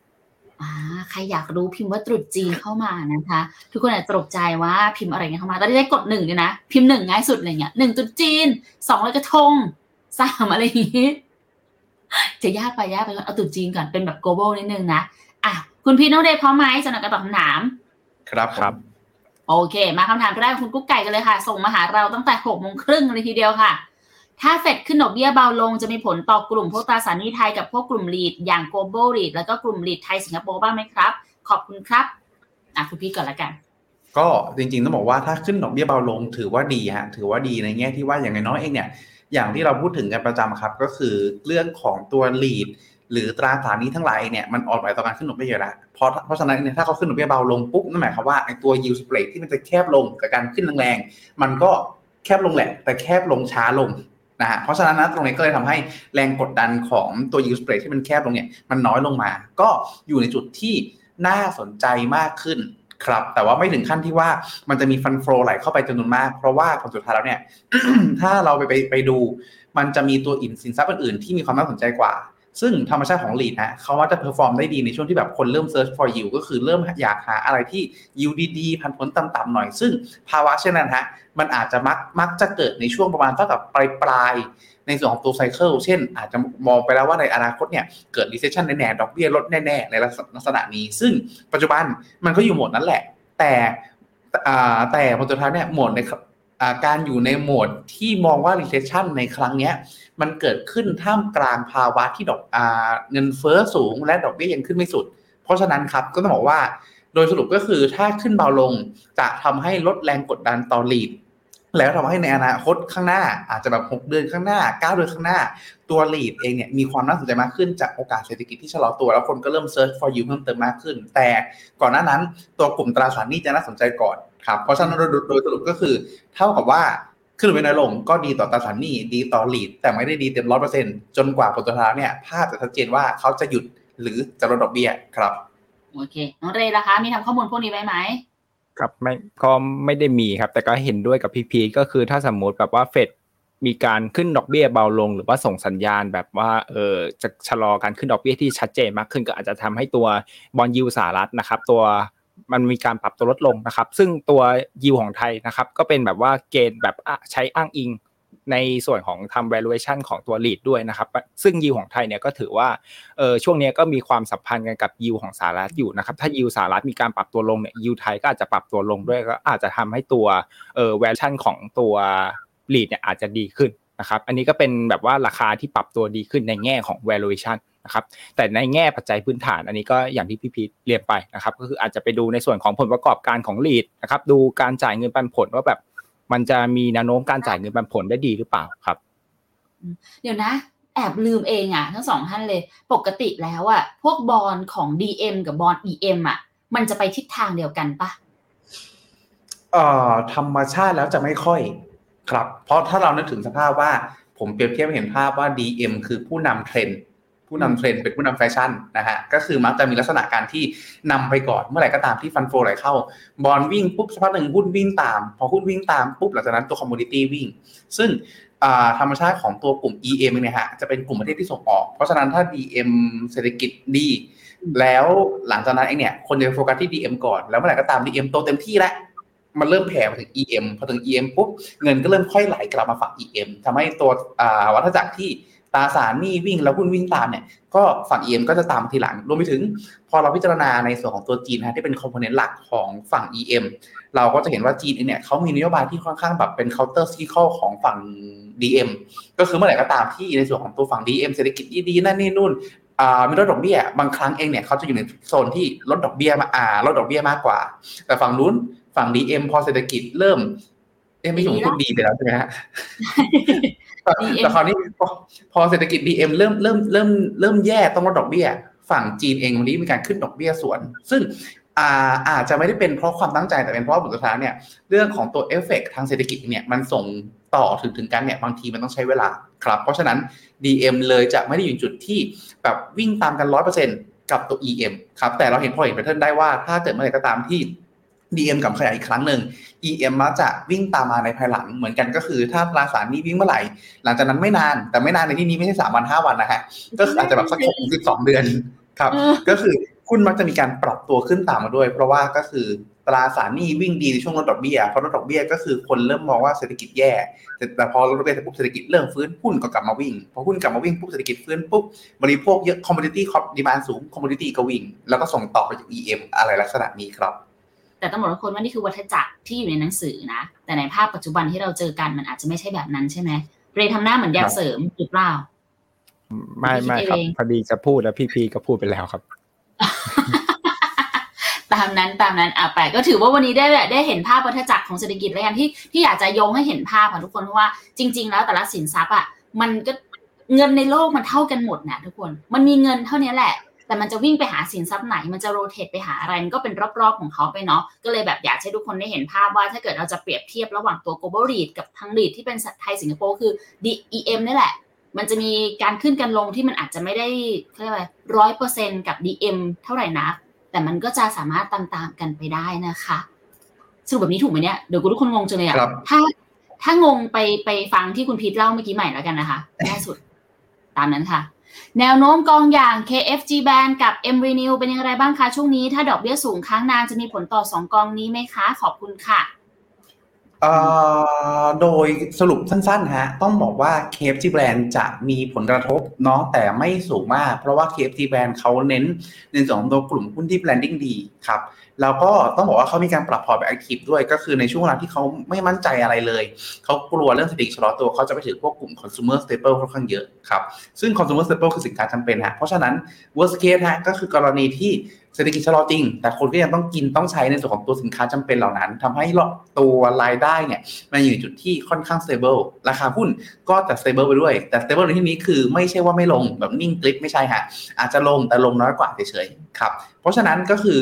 ใครอยากรู้พิมพ์ว่าตรุษจีนเข้ามานะคะ ทุกคนอาจจะตกใจว่าพิมพ์อะไรกันเข้ามาตอนนี้ได้กดหนึ่งเลยนะพิมพ์หนึ่งง่ายสุดอะไรเงี้ยหนึ่งตรุษจีนสองลอยกระทงสามอะไรอย่างงี้จะยากไปยากไปเอาตรุษจีนก่อนเป็นแบบ global นิดนึงนะอะคุณพีทน้องเรย์พร้อมไหมสำหรับการตอบคำถาม ครับผมครับ โอเค มาคำถามแรกคุณกุ๊กไก่กันเลยค่ะ ส่งมาหาเราตั้งแต่หกโมงครึ่งเลยทีเดียวค่ะ ถ้าเฟดขึ้นดอกเบี้ยเบาลงจะมีผลต่อกลุ่มพวกตราสารหนี้ไทยกับพวกกลุ่มลีดอย่าง global lead แล้วก็กลุ่มลีดไทยสิงคโปร์บ้างไหมครับ ขอบคุณครับอะคุณพีทก่อนละกัน ก็จริงๆต้องบอกว่าถ้าขึ้นดอกเบี้ยเบาลงถือว่าดีฮะถือว่าดีในแง่ที่ว่าอย่างน้อยเองเนี่ยอย่างที่เราพูดถึงกันประจำครับก็คือเรื่องของตัว lead หรือตราสารนี้ทั้งหลายเนี่ยมันอ่อนไหวต่อการขึ้นดอกเบี้ยอยู่แล้วเพราะเพราะฉะนั้นเนี่ยถ้าเขาขึ้นดอกเบี้ยเบาลงปุ๊บนั่นหมายความว่าไอ้ตัว yield spread ที่มันจะแคบลงกับการขึ้นแรงๆมันก็แคบลงแหละ แต่แคบลงช้าลง นะฮะเพราะฉะนั้นนะตรงนี้ก็เลยทำให้แรงกดดันของตัว yield spread ที่มันแคบลงเนี่ยมันน้อยลงมา ก็อยู่ในจุดที่น่าสนใจมากขึ้นครับแต่ว่าไม่ถึงขั้นที่ว่ามันจะมี fund flow ไหลเข้าไปจำนวนมาก เพราะว่าผลสุดท้ายแล้วเนี่ย ถ้าเราไปไปไปดู มันจะมีตัวอินสินทรัพย์อื่นๆที่มีความน่าสนใจกว่า ซึ่งธรรมชาติของ REIT ฮะเขาว่าจะ perform ได้ดีในช่วงที่แบบคนเริ่ม search for yield ก็คือเริ่มอยากหาอะไรที่ yield ดีๆ ปันผลต่ำๆหน่อย ซึ่งภาวะเช่นนั้นฮะมันอาจจะมักมักจะเกิดในช่วงประมาณเท่ากับปลายปลายๆในส่วนของตัว cycle เช่น อาจจะมองไปแล้วว่าในอนาคตเนี่ยเกิด recession แน่ๆดอกเบี้ยลดแน่ๆในลักษณะนี้ ซึ่งปัจจุบันมันก็อยู่โหมดนั้นแหละ แต่แต่ผลสุดท้ายเนี่ยโหมดในการอยู่ในโหมดที่มองว่า recession ในครั้งเนี้ย มันเกิดขึ้นท่ามกลางภาวะที่ดอกอเงินเฟ้อสูง และดอกเบี้ยยังขึ้นไม่สุด เพราะฉะนั้นครับก็ต้องบอกว่า โดยสรุปก็คือถ้าขึ้นเบาลงจะทำให้ลดแรงกดดันต่อลีดแล้วทำให้ในอนาคตข้างหน้าอาจจะแบบ 6 เดือนข้างหน้า 9 เดือนข้างหน้า ตัวลีดเองเนี่ยมีความน่าสนใจมากขึ้นจากโอกาสเศรษฐกิจที่ชะลอตัว แล้วคนก็เริ่ม search for you เพิ่มเติมมากขึ้น แต่ก่อนหน้านั้น ตัวกลุ่มตราสารนี้จะน่าสนใจก่อนครับเพราะฉะนั้นโดยสรุปก็คือ เท่ากับว่า ขึ้นหรือน้อยลงก็ดีต่อตราสารหนี้ดีต่อลีด แต่ไม่ได้ดีเต็มร้อยเปอร์เซ็นต์จนกว่าผลสุดท้ายเนี่ยภาพจะชัดเจนว่าเขาจะหยุดหรือจะลดดอกเบี้ยครับโอเคน้องเรย์ล่ะคะมีทำข้อมูลพวกนี้ไว้ไหมครับไม่ก็ไม่ได้มีครับ แต่ก็เห็นด้วยกับพี่พีทก็คือถ้าสมมติแบบว่าเฟดมีการขึ้นดอกเบี้ยเบาลง หรือว่าส่งสัญญาณแบบว่าเออจะชะลอการขึ้นดอกเบี้ยที่ชัดเจนมากขึ้นก็อาจจะทำให้ตัวบอลยูสหรัฐนะครับ ตัว มันมีการปรับตัวลดลงนะครับ ซึ่งตัวยิวของไทยนะครับ ก็เป็นแบบว่าเกณฑ์แบบใช้อ้างอิงในส่วนของทำ valuation ของตัว lead ด้วยนะครับ ซึ่งยิวของไทยเนี่ยก็ถือว่าเออช่วงนี้ก็มีความสัมพันธ์กันกับยิวของสหรัฐอยู่นะครับ ถ้ายิวสหรัฐมีการปรับตัวลงเนี่ยยิวไทยก็อาจจะปรับตัวลงด้วยก็อาจจะทำให้ตัวเออ valuation ของตัว lead เนี่ยอาจจะดีขึ้นนะครับ อันนี้ก็เป็นแบบว่าราคาที่ปรับตัวดีขึ้นในแง่ของ valuation นะครับแต่ในแง่ปัจจัยพื้นฐานอันนี้ก็อย่างที่พี่พีทเรียนไปนะครับก็คืออาจจะไปดูในส่วนของผลประกอบการของ lead นะครับดูการจ่ายเงินปันผลว่าแบบมันจะมีแนวโน้มการจ่ายเงินปันผลได้ดีหรือเปล่าครับ เดี๋ยวนะ แอบลืมเองอะ ทั้งสองท่านเลย ปกติแล้วอะพวกบอลของ DM กับบอล EM อะ มันจะไปทิศทางเดียวกันปะเอ่อธรรมชาติแล้วจะไม่ค่อยครับ เพราะถ้าเรานึกถึงสภาพว่าผมเปรียบเทียบให้เห็นภาพว่า DM คือผู้นำเทรนด์ ผู้นำเทรนด์เป็นผู้นำแฟชั่นนะฮะก็คือมักจะมีลักษณะการที่นำไปก่อนเมื่อไหร่ก็ตามที่ fund flow ไหลเข้า บอลวิ่งปุ๊บสักพักหนึ่งหุ้นวิ่งตาม พอหุ้นวิ่งตามปุ๊บหลังจากนั้นตัว commodity วิ่ง ซึ่งอ่าธรรมชาติของตัวกลุ่ม EM เนี่ยฮะจะเป็นกลุ่มประเทศที่ส่งออก เพราะฉะนั้นถ้า DM เศรษฐกิจดีแล้วหลังจากนั้นเองเนี่ยคนจะโฟกัสที่ DM ก่อนแล้วเมื่อไหร่ก็ตาม DM โตเต็มที่แล้วมันเริ่มแผ่มาถึง EM พอถึง EM ปุ๊บเงินก็เริ่มค่อยไหลกลับมาฝั่ง EM ทำให้ตัวอ่าวัฏจักรที่ ตราสารหนี้วิ่งแล้วหุ้นวิ่งตามเนี่ยก็ฝั่ง EM ก็จะตามมาทีหลัง รวมไปถึง พอเราพิจารณาในส่วนของตัวจีนนะที่เป็นคอมโพเนนต์หลักของฝั่ง EM เราก็จะเห็นว่าจีนเองเนี่ยเขามีนโยบายที่ค่อนข้างแบบเป็น counter cyclical ของฝั่ง DM ก็คือเมื่อไหร่ก็ตามที่ในส่วนของตัวฝั่ง DM เศรษฐกิจดีๆนั่นนี่นู่นอ่ามีลดดอกเบี้ยบางครั้งเองเนี่ยเขาจะอยู่ในโซนที่ลดดอกเบี้ยมาอ่าลดดอกเบี้ยมากกว่า แต่ฝั่งนู้นฝั่ง DM พอเศรษฐกิจเริ่มเอ้ยไม่ถึงพูดดีไปแล้วใช่ไหมฮะ แต่คราวนี้พอเศรษฐกิจ DM เริ่มเริ่มเริ่มเริ่มแย่ต้องลดดอกเบี้ย ฝั่งจีนเองวันนี้มีการขึ้นดอกเบี้ยสวน ซึ่งอาอาจจะไม่ได้เป็นเพราะความตั้งใจแต่เป็นเพราะว่าผลสุดท้าเนี่ยเรื่องของตัวเอฟเฟกทางเศรษฐกิจเนี่ยมันส่งต่อถึงถึงกันเนี่ยบางทีมันต้องใช้เวลาครับ เพราะฉะนั้น DM เลยจะไม่ได้อยู่จุดที่แบบวิ่งตามกันร้อยเปอร์เซ็นต์กับตัว EM ครับแต่เราเห็นพอเห็น pattern ได้ว่าถ้าเกิดเมื่อไหร่ก็ตามที่ DM กลับขยายอีกครั้งหนึ่ง EM มักจะวิ่งตามมาในภายหลังเหมือนกันก็คือ ถ้าตราสารหนี้วิ่งเมื่อไหร่ หลังจากนั้นไม่นานแต่ไม่นานในที่นี้ไม่ใช่สามวันห้าวันนะฮะก็คืออาจจะแบบสักหกถึงสิบสองเดือนครับเออก็คือหุ้นมักจะมีการปรับตัวขึ้นตามมาด้วย เพราะว่าก็คือตราสารหนี้วิ่งดีในช่วงลดดอกเบี้ยเพราะลดดอกเบี้ยก็คือคนเริ่มมองว่าเศรษฐกิจแย่แต่แต่พอลดดอกเบี้ยเสร็จปุ๊บเศรษฐกิจเริ่มฟื้นหุ้นก็กลับมาวิ่งพอหุ้นกลับมาวิ่งปุ๊บเศรษฐกิจฟื้นปุ๊บบริโภคเยอะ commodity ก็ demand สูง commodity ก็วิ่งแล้วก็ส่งต่อไปจาก EM อะไรลักษณะนี้ครับ แต่ต้องบอกทุกคนว่านี่คือวัฏจักรที่อยู่ในหนังสือนะ แต่ในภาพปัจจุบันที่เราเจอกันมันอาจจะไม่ใช่แบบนั้นใช่ไหมเรย์ทำหน้าเหมือนอยากเสริมหรือเปล่าไม่ไม่ครับพี่คิดเองพอดีจะพูดแล้วพี่พีก็พูดไปแล้วครับ ตามนั้นตามนั้นอะไปก็ถือว่าวันนี้ได้ได้เห็นภาพวัฏจักรของเศรษฐกิจแล้วกันที่ที่อยากจะโยงให้เห็นภาพค่ะทุกคนเพราะว่าจริง ๆ แล้วแต่ละสินทรัพย์อะมันก็เงินในโลกมันเท่ากันหมดนะทุกคน มันมีเงินเท่านี้แหละ แต่มันจะวิ่งไปหาสินทรัพย์ไหน มันจะโรเตทไปหาอะไรมันก็เป็นรอบๆของเขาไปเนาะก็เลยแบบอยากให้ทุกคนได้เห็นภาพว่าถ้าเกิดเราจะเปรียบเทียบระหว่างตัว global REIT กับทั้ง REIT ที่เป็นไทยสิงคโปร์คือ DEM นี่แหละ มันจะมีการขึ้นกันลงที่มันอาจจะไม่ได้เขาเรียกว่าร้อยเปอร์เซ็นกับ DM เท่าไหร่นะแต่มันก็จะสามารถตามๆกันไปได้นะคะสรุปแบบนี้ถูกไหมเนี่ยเดี๋ยวกูทุกคนงงจังเลยอะครับถ้าถ้างงไปไปฟังที่คุณพีทเล่าเมื่อกี้ใหม่แล้วกันนะคะล่าสุด ตามนั้นค่ะ แนวโน้มกองอย่าง KFG Band กับ M Renew เป็นอย่างไรบ้างคะช่วงนี้ ถ้าดอกเบี้ยสูงค้างนานจะมีผลต่อสองกองนี้ไหมคะ ขอบคุณค่ะโดยสรุปสั้นๆฮะต้องบอกว่า KFC Brand จะมีผลกระทบเนาะแต่ไม่สูงมาก เพราะว่า KFC Brand เขาเน้นในส่วนของตัวกลุ่มหุ้นที่ branding ดีครับ แล้วก็ต้องบอกว่าเขามีการปรับพอร์ตแบบแอคทีฟด้วยก็คือในช่วงเวลาที่เขาไม่มั่นใจอะไรเลย เขากลัวเรื่องเศรษฐกิจชะลอตัวเขาจะไปถือพวกกลุ่ม consumer staple ค่อนข้างเยอะครับ ซึ่ง consumer staple คือสินค้าจำเป็นฮะเพราะฉะนั้น worst case ฮะก็คือกรณีที่เศรษฐกิจชะลอจริง แต่คนก็ยังต้องกินต้องใช้ในส่วนของตัวสินค้าจำเป็นเหล่านั้นทำให้ตัวรายได้เนี่ยมันอยู่จุดที่ค่อนข้าง stable ราคาหุ้นก็จะ stable ไปด้วย แต่ stable ในที่นี้คือไม่ใช่ว่าไม่ลงแบบนิ่งกลิปไม่ใช่ฮะอาจจะลงแต่ลงน้อยกว่าเฉยๆครับเพราะฉะนั้นก็คือ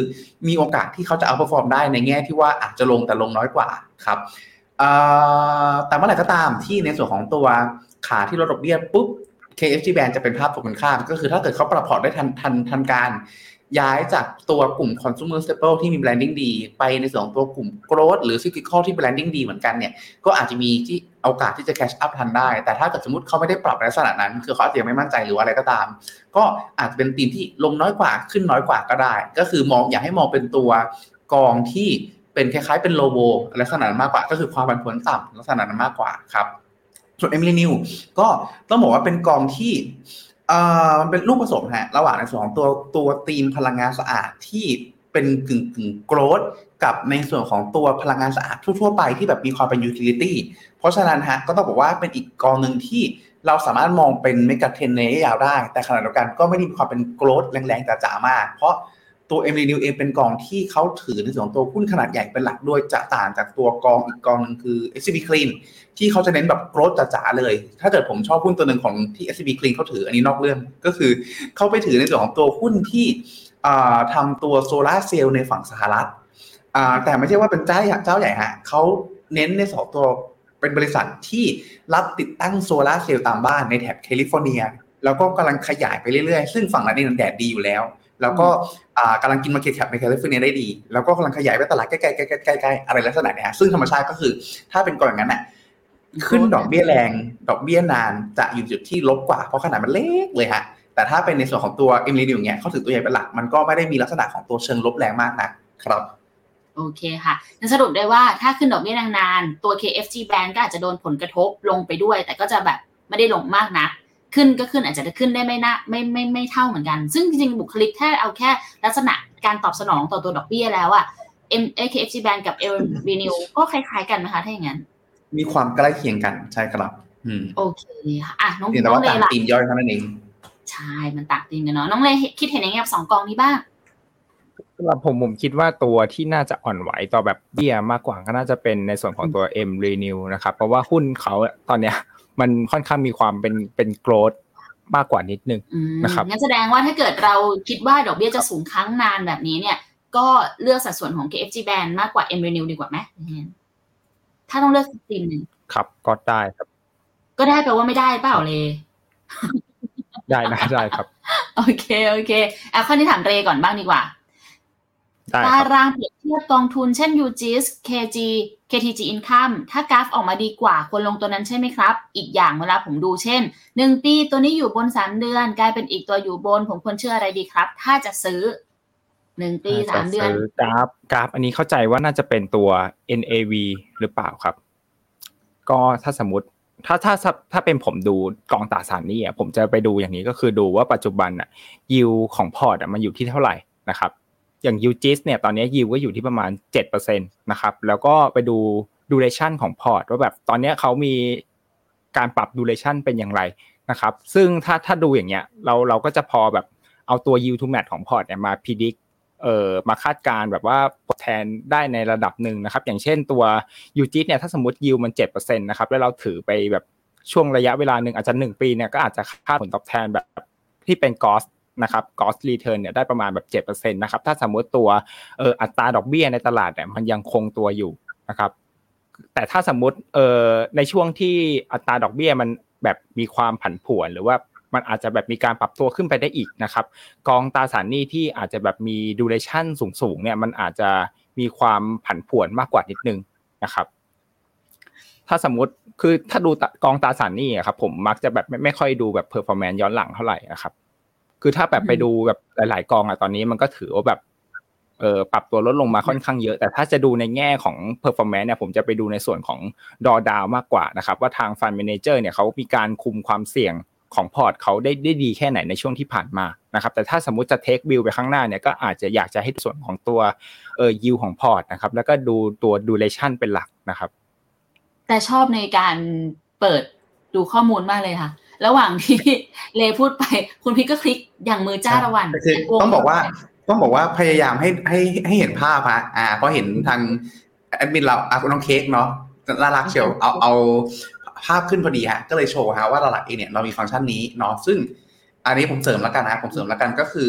มีโอกาสที่เขาจะ outperform ได้ในแง่ที่ว่าอาจจะลงแต่ลงน้อยกว่าครับแต่เมื่อไหร่ก็ตามที่ในส่วนของตัวขาที่ลดดอกเบี้ยปุ๊บ KFG Band จะเป็นภาพตรงกันข้าม ก็คือถ้าเกิดเขาปรับพอร์ตได้ทันทันทันการ ย้ายจากตัวกลุ่ม consumer staple ที่มี branding ดี ไปในส่วนของตัวกลุ่ม growth หรือ cyclical ที่ branding ดีเหมือนกันเนี่ยก็อาจจะมีที่โอกาสที่จะ catch up ทันได้ แต่ถ้าเกิดสมมติเขาไม่ได้ปรับในลักษณะนั้น คือเขาอาจจะยังไม่มั่นใจหรือว่าอะไรก็ตาม ก็อาจจะเป็นทีมที่ลงน้อยกว่าขึ้นน้อยกว่าก็ได้ ก็คือมองอยากให้มองเป็นตัวกองที่เป็นคล้ายๆ เป็นโลโบลักษณะนั้นมากกว่า ก็คือความผันผวนต่ำลักษณะนั้นมากกว่าครับส่วนเอมิลีนิวก็ต้องบอกว่าเป็นกองที่ เอ่อมันเป็นลูกผสมฮะระหว่างในส่วนของตัวตัวตีมพลังงานสะอาดที่เป็นกึ่งกึ่ง growth กับในส่วนของตัวพลังงานสะอาดทั่ว ๆ ไปที่แบบมีความเป็น utility เพราะฉะนั้นฮะก็ต้องบอกว่าเป็นอีกกองหนึ่งที่เราสามารถมองเป็น megatrend ในระยะยาวได้ แต่ขณะเดียวกันก็ไม่ได้มีความเป็น growth แรงๆจ๋าๆมาก เพราะ ตัว MRENEW เองเป็นกองที่เขาถือในส่วนของตัวหุ้นขนาดใหญ่เป็นหลักด้วยจะต่างจากตัวกองอีกกองหนึ่งคือ SCB Clean ที่เขาจะเน้นแบบ growth จ๋าๆเลย ถ้าเกิดผมชอบหุ้นตัวหนึ่งของที่ SCB Clean เขาถืออันนี้นอกเรื่อง ก็คือเขาไปถือในส่วนของตัวหุ้นที่ทำตัวโซลาร์เซลล์ในฝั่งสหรัฐแต่ไม่ใช่ว่าเป็นเจ้าใหญ่เจ้าใหญ่ฮะเขาเน้นในสองตัวเป็นบริษัทที่รับติดตั้งโซลาร์เซลล์ตามบ้านในแถบแคลิฟอร์เนีย แล้วก็กำลังขยายไปเรื่อยๆ ซึ่งฝั่งนั้นเองแดดดีอยู่แล้ว แล้วก็อ่ากำลังกิน market cap ในแคลิฟอร์เนียได้ดี แล้วก็กำลังขยายไปตลาดใกล้ๆใกล้ๆใกล้ๆอะไรลักษณะเนี้ยฮะซึ่งธรรมชาติก็คือถ้าเป็นกองอย่างนั้นน่ะขึ้นดอกเบี้ยแรง ดอกเบี้ยนานจะอยู่จุดที่ลบกว่า เพราะขนาดมันเล็กเลยฮะ แต่ถ้าเป็นในส่วนของตัวเอ็มลีดิวเนี่ยเขาถือตัวใหญ่เป็นหลัก มันก็ไม่ได้มีลักษณะของตัวเชิงลบแรงมากนะครับ โอเคค่ะงั้นสรุปได้ว่าถ้าขึ้นดอกเบี้ยนานๆตัว KFG Band ก็อาจจะโดนผลกระทบลงไปด้วย แต่ก็จะแบบไม่ได้ลงมากนะ ขึ้นก็ขึ้นอาจจะขึ้นได้ไม่น่าไม่ไม่ไม่เท่าเหมือนกัน ซึ่งจริงๆบุคลิกถ้าเอาแค่ลักษณะการตอบสนองต่อตัวดอกเบี้ยแล้วอะ M KFG Band กับ L Renew ก็คล้ายๆกันนะคะถ้าอย่างนั้น มีความใกล้เคียงกันใช่ครับอืมโอเคค่ะอะน้องเพียงแต่น้อว่างเลต่างล่ะทีมย่อยเท่านั้นเองใช่มันต่างตีมกันเนาะน้องเลคิดเห็นยังไงกับสองกองนี้บ้างสำหรับผมผมคิดว่าตัวที่น่าจะอ่อนไหวต่อแบบเบี้ยมากกว่าก็น่าจะเป็นในส่วนของตัว M Renew นะครับเพราะว่าหุ้นเขาตอนเนี้ย มันค่อนข้างมีความเป็นเป็นโกรดมากกว่านิดนึงอืมนะครับงั้นแสดงว่าถ้าเกิดเราคิดว่าดอกเบี้ยจะสูงครั้งนานแบบนี้เนี่ย ก็เลือกสัดส่วนของ KFG Band มากกว่า M Renew ดีกว่าไหมถ้าต้องเลือกสักทีมหนึ่งครับ ก็ได้ครับ ก็ได้แปลว่าไม่ได้เปล่าเลย ได้นะได้ครับ โอเคโอเคอะข้อนี้ถามเรก่อนบ้างดีกว่าได้ค ตารับรางเปรียบเทียบกองทุนเช่น UGIS KG KTG Income ถ้ากราฟออกมาดีกว่าควรลงตัวนั้นใช่ไหมครับ อีกอย่างเวลาผมดูเช่น 1 ปีตัวนี้อยู่บน 3 เดือน กลายเป็นอีกตัวอยู่บน ผมควรเชื่ออะไรดีครับ ถ้าจะซื้อหนึ่งปีสามเดือนกราฟกราฟ อันนี้เข้าใจว่าน่าจะเป็นตัว NAV หรือเปล่าครับ ก็ถ้าสมมติถ้าถ้าถ้าเป็นผมดูกองตราสารหนี้อะผมจะไปดูอย่างนี้ก็คือดูว่าปัจจุบันอะยิวของพอร์ตอะมันอยู่ที่เท่าไหร่นะครับ อย่าง UGIS เนี่ยตอนนี้ยิวก็อยู่ที่ประมาณ7%นะครับแล้วก็ไปดูduration ของพอร์ตว่าแบบตอนนี้เขามีการปรับ duration เป็นอย่างไรนะครับซึ่งถ้าถ้าดูอย่างเงี้ยเราเราก็จะพอแบบเอาตัว yield to maturity ของพอร์ตเนี่ยมา predict เอ่อมาคาดการแบบว่าผลแทนได้ในระดับหนึ่งนะครับ อย่างเช่นตัว UGIS เนี่ยถ้าสมมติยิวมันเจ็ดเปอร์เซ็นต์นะครับแล้วเราถือไปแบบช่วงระยะเวลาหนึ่งอาจจะหนึ่งปีเนี่ยก็อาจจะคาดผลตอบแทนแบบที่เป็น gross นะครับ gross return เนี่ยได้ประมาณแบบเจ็ดเปอร์เซ็นต์นะครับถ้าสมมติตัวเอ่ออัตราดอกเบี้ยในตลาดเนี่ยมันยังคงตัวอยู่นะครับแต่ถ้าสมมติเอ่อในช่วงที่อัตราดอกเบี้ยมันแบบมีความผันผวนหรือว่ามันอาจจะแบบมีการปรับตัวขึ้นไปได้อีกนะครับ กองตราสารหนี้ที่อาจจะแบบมี duration สูงๆเนี่ยมันอาจจะมีความผันผวนมากกว่านิดนึงนะครับ ถ้าสมมติคือถ้าดูกองตราสารหนี้ครับผมมักจะแบบไม่ไม่ค่อยดูแบบ performance ย้อนหลังเท่าไหร่นะครับ คือถ้าแบบไปดูแบบหลาย ๆ กองอะตอนนี้มันก็ถือว่าแบบเออปรับตัวลดลงมาค่อนข้างเยอะ แต่ถ้าจะดูในแง่ของ performance เนี่ยผมจะไปดูในส่วนของดอดาวมากกว่านะครับ ว่าทาง fund manager เนี่ยเขามีการคุมความเสี่ยงของพอร์ตเขาได้ได้ดีแค่ไหนในช่วงที่ผ่านมานะครับ แต่ถ้าสมมุติจะเทควิวไปข้างหน้าเนี่ยก็อาจจะอยากจะให้ส่วนของตัวเออยิวของพอร์ตนะครับ แล้วก็ดูตัวดูเลชั่นเป็นหลักนะครับ แต่ชอบในการเปิดดูข้อมูลมากเลยค่ะ ระหว่างที่เลพูดไป คุณพี่ก็คลิกอย่างมือจ้าระวันคือต้องบอกว่า ต้องบอกว่าพยายามให้ให้ให้เห็นภาพฮะอ่าก็เห็นทางแอดมินเราอาคุณน้องเค้กเนาะน่ารักเชียวเอาเอาภาพขึ้นพอดีฮะก็เลยโชว์ฮะว่าหลักๆเองเนี่ยเรามีฟังก์ชันนี้เนาะซึ่งอันนี้ผมเสริมแล้วกันนะผมเสริมแล้วกันก็คือ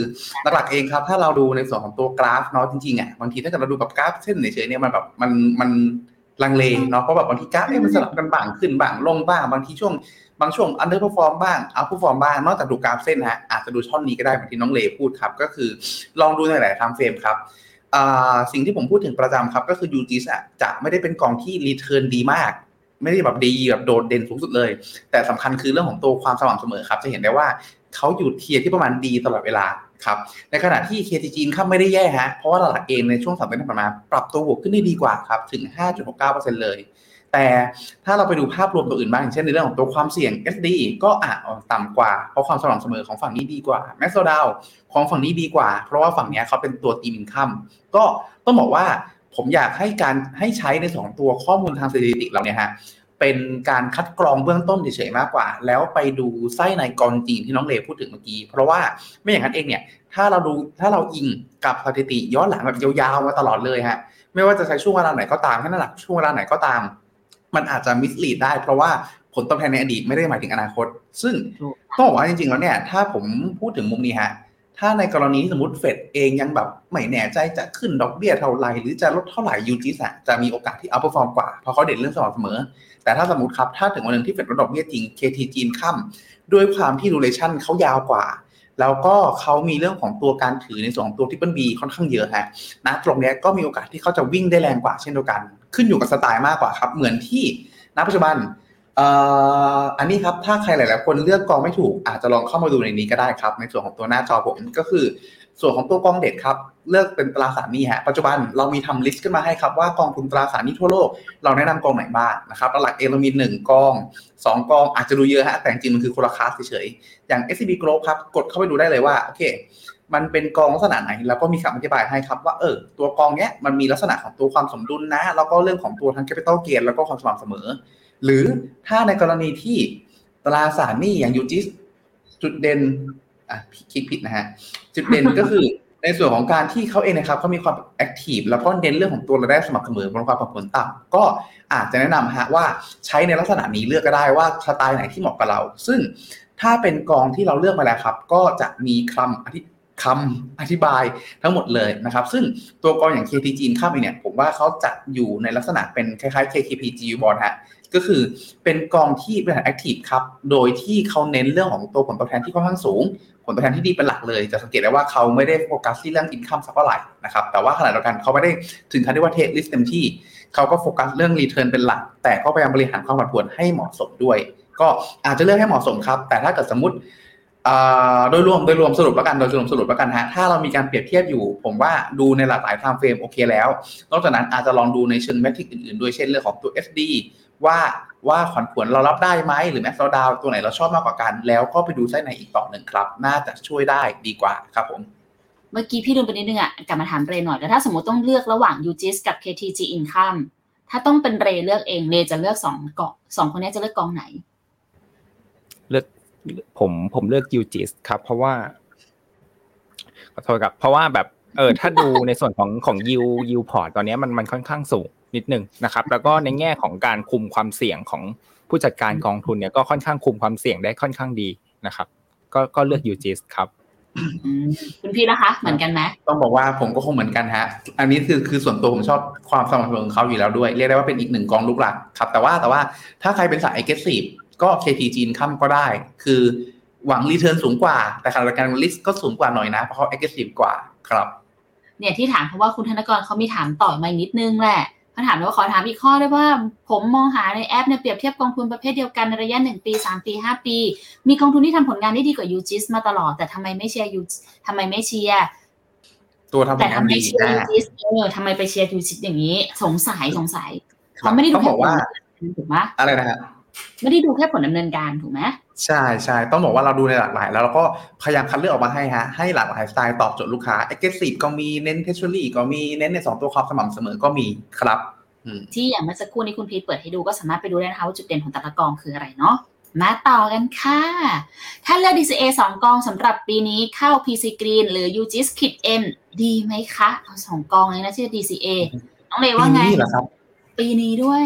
หลักๆเองครับ ถ้าเราดูในส่วนของตัวกราฟเนาะจริงๆอะบางทีถ้าเกิดเราดูแบบกราฟเส้นเฉยๆเนี่ยมันแบบมันมันลังเลเนาะเพราะแบบบางทีกราฟเนี่ยมันสลับกันบ้างขึ้นบ้างลงบ้างบางทีช่วง บางช่วง underperform บ้าง outperform บ้างนอกจากดูกราฟเส้นฮะอาจจะดูช่องนี้ก็ได้เหมือนที่น้องเลพูดครับ ก็คือลองดูในหลายๆ timeframe ครับสิ่งที่ผมพูดถึงประจำครับ ก็คือ UGIS จะไม่ได้เป็นกองที่ return ดีมาก ไม่ได้แบบดีแบบโดดเด่นสูงสุดเลย แต่สำคัญคือเรื่องของตัวความสม่ำเสมอครับ จะเห็นได้ว่าเขาอยู่ tier ที่ประมาณดีตลอดเวลาครับ ในขณะที่ KT G Income ไม่ได้แย่ฮะ เพราะว่าตลาดเองในช่วงสามเดือนที่ผ่านมา ปรับตัวบวกขึ้นได้ดีกว่าครับ ถึง 5.69%เลย แต่ถ้าเราไปดูภาพรวมตัวอื่นบ้างอย่างเช่นในเรื่องของตัวความเสี่ยง SD ก็อาจต่ำกว่า เพราะความสม่ำเสมอของฝั่งนี้ดีกว่าแมสโซดาวของฝั่งนี้ดีกว่า เพราะว่าฝั่งนี้เขาเป็นตัวตีมินคัมก็ต้องบอกว่าผมอยากให้การให้ใช้ในสองตัวข้อมูลทางสถิติเราเนี่ยฮะเป็นการคัดกรองเบื้องต้นเฉยๆมากกว่า แล้วไปดูไส้ในกรจีนที่น้องเลพูดถึงเมื่อกี้ เพราะว่าไม่อย่างนั้นเองเนี่ยถ้าเราดูถ้าเราอิงกับสถิติย้อนหลังแบบยาวๆมาตลอดเลยฮะไม่ว่าจะใช้ช่วงเวลาไหนก็ตามแค่นั้นแหละช่วงเวลาไหนก็ตาม มันอาจจะ mislead ได้เพราะว่าผลตอบแทนในอดีตไม่ได้หมายถึงอนาคต ซึ่งต้องบอกว่าจริงๆแล้วเนี่ย ถ้าผมพูดถึงมุมนี้ฮะถ้าในกรณีที่สมมติเฟดเองยังแบบไม่แน่ใจจะขึ้นดอกเบี้ยเท่าไหร่หรือจะลดเท่าไหร่ UGIS จะมีโอกาสที่ outperform กว่า เพราะเขาเด่นเรื่องสม่ำเสมอ แต่ถ้าสมมติครับ ถ้าถึงวันหนึ่งที่เฟดลดดอกเบี้ยจริง KT จีนค่ำด้วยความที่ duration เขายาวกว่า แล้วก็เขามีเรื่องของตัวการถือในส่วนของตัว triple B ค่อนข้างเยอะฮะนะตรงนี้ก็มีโอกาสที่เขาจะวิ่งได้แรงกว่าเช่นเดียวกัน ขึ้นอยู่กับสไตล์มากกว่าครับ เหมือนที่ณปัจจุบันอันนี้ครับถ้าใครหลาย ๆ คนเลือกกองไม่ถูก อาจจะลองเข้ามาดูในนี้ก็ได้ครับ ในส่วนของตัวหน้าจอผมก็คือ ส่วนของตัวกองเด็ดครับ เลือกเป็นตราสารหนี้ฮะปัจจุบันเรามีทำ list ขึ้นมาให้ครับว่ากองทุนตราสารหนี้ทั่วโลกเราแนะนำกองไหนบ้างนะครับหลักเองเรามี1กอง2กองอาจจะดูเยอะฮะแต่จริงมันคือคนละคลาสเฉยๆอย่าง SCB Group ครับกดเข้าไปดูได้เลยว่าโอเค มันเป็นกองลักษณะไหน แล้วก็มีคำอธิบายให้ครับว่าเออตัวกองเนี้ยมันมีลักษณะของตัวความสมดุลนะ แล้วก็เรื่องของตัวทั้ง capital gain แล้วก็ความสม่ำเสมอ หรือถ้าในกรณีที่ตราสารหนี้อย่างยูจิสจุดเด่นอะคิดผิดนะฮะจุดเด่นก็คือในส่วนของการที่เขาเองนะครับเขามีความแอคทีฟแล้วก็เน้นเรื่องของตัวรายได้สม่ำเสมอบนความผันผวนต่ำก็อาจจะแนะนำฮะว่าใช้ในลักษณะนี้เลือกก็ได้ว่าสไตล์ไหนที่เหมาะกับเรา ซึ่งถ้าเป็นกองที่เราเลือกมาแล้วครับ ก็จะมีคำอธิ คำอธิบายทั้งหมดเลยนะครับ ซึ่งตัวกองอย่าง KT จีนข้ามไปเนี่ย ผมว่าเขาจะอยู่ในลักษณะเป็นคล้ายๆ KKP GU Bond ฮะก็คือเป็นกองที่บริหารแอคทีฟครับ โดยที่เขาเน้นเรื่องของตัวผลตอบแทนที่ค่อนข้างสูง ผลตอบแทนที่ดีเป็นหลักเลย จะสังเกตได้ว่าเขาไม่ได้โฟกัสที่เรื่องอินคัมสักเท่าไหร่นะครับ แต่ว่าขณะเดียวกันเขาไม่ได้ถึงขั้นที่ว่า take risk เต็มที่ เขาก็โฟกัสเรื่อง return เป็นหลัก แต่ก็พยายามบริหารความผันผวนให้เหมาะสมด้วย ก็อาจจะเลือกให้เหมาะสมครับ แต่ถ้าเกิดสมมติ โดยรวมโดยรวมสรุปแล้วกันโดยรวมสรุปแล้วกันฮะถ้าเรามีการเปรียบเทียบอยู่ ผมว่าดูในหลากหลาย timeframe โอเคแล้ว นอกจากนั้นอาจจะลองดูในเชิง metric อื่นๆด้วยเช่นเรื่องของตัว SD ว่าความผันผวนเรารับได้ไหมหรือแม็กซ์ดาวตัวไหนเราชอบมากกว่ากัน แล้วก็ไปดูไส้ในอีกต่อหนึ่งครับ น่าจะช่วยได้ดีกว่าครับผม เมื่อกี้พี่ลืมไปนิดนึงอะกลับมาถามเรหน่อยแล้วถ้าสมมติต้องเลือกระหว่าง UGIS กับ KTG Income ถ้าต้องเป็นเรเลือกเองเรจะเลือกสองเกองสองคนนี้จะเลือกกองไหน ผมผมเลือกยูจิสครับ เพราะว่าขอโทษครับ เพราะว่าแบบเออถ้าดูในส่วนของของยูยูพอร์ตตอนนี้มันมันค่อนข้างสูงนิดนึงนะครับ แล้วก็ในแง่ของการคุมความเสี่ยงของผู้จัดการกองทุนเนี่ยก็ค่อนข้างคุมความเสี่ยงได้ค่อนข้างดีนะครับ ก็ก็เลือกยูจิสครับคุณพี่นะคะ เหมือนกันไหมต้องบอกว่าผมก็คงเหมือนกันฮะ อันนี้คือคือส่วนตัวผมชอบความสม่ำเสมอของเขาอยู่แล้วด้วย เรียกได้ว่าเป็นอีกหนึ่งกองลูกหลักครับ แต่ว่าแต่ว่าถ้าใครเป็นสาย aggressive ก็ KT จีนค่ำก็ได้ คือหวังรีเทิร์นสูงกว่า แต่ขณะเดียวกันลิสก็สูงกว่าหน่อยนะ เพราะเขา aggressive กว่าครับ เนี่ยที่ถามเพราะว่าคุณธนกรเขามีถามต่อมานิดนึงแหละเขาถามว่าขอถามอีกข้อด้วยว่า ผมมองหาในแอปเนี่ยเปรียบเทียบกองทุนประเภทเดียวกันในระยะหนึ่งปีสามปีห้าปี มีกองทุนที่ทำผลงานได้ดีกว่า UGIS มาตลอด แต่ทำไมไม่เชียร์ยูทำไมไม่เชียร์ตัวทำผลงานดีแต่ทำไมเชียร์ UGISเออทำไมไปเชียร์ UGIS อย่างนี้ สงสัยสงสัยเขาไม่ได้ดูแค่ผลถูกไหมอะไรนะฮะ ไม่ได้ดูแค่ผลดำเนินการถูกไหมใช่ใช่ต้องบอกว่าเราดูในหลากหลาย แล้วเราก็พยายามคัดเลือกออกมาให้ฮะให้หลากหลายสไตล์ตอบโจทย์ลูกค้า aggressive ก็มีเน้น Treasury ก็มีเน้นในส่วนของตัวความสม่ำเสมอก็มีครับที่อย่างเมื่อสักครู่นี้คุณพีทเปิดให้ดูก็สามารถไปดูได้นะคะว่าจุดเด่นของแต่ละกองคืออะไรเนาะมาต่อกันค่ะ ถ้าเลือก DCA 2 กองสำหรับปีนี้เข้า PC Green หรือ UGIS Kit N ดีไหมคะเอาสองกองเลยนะชื่อ DCA น้องเลว่าไงปีนี้ด้วย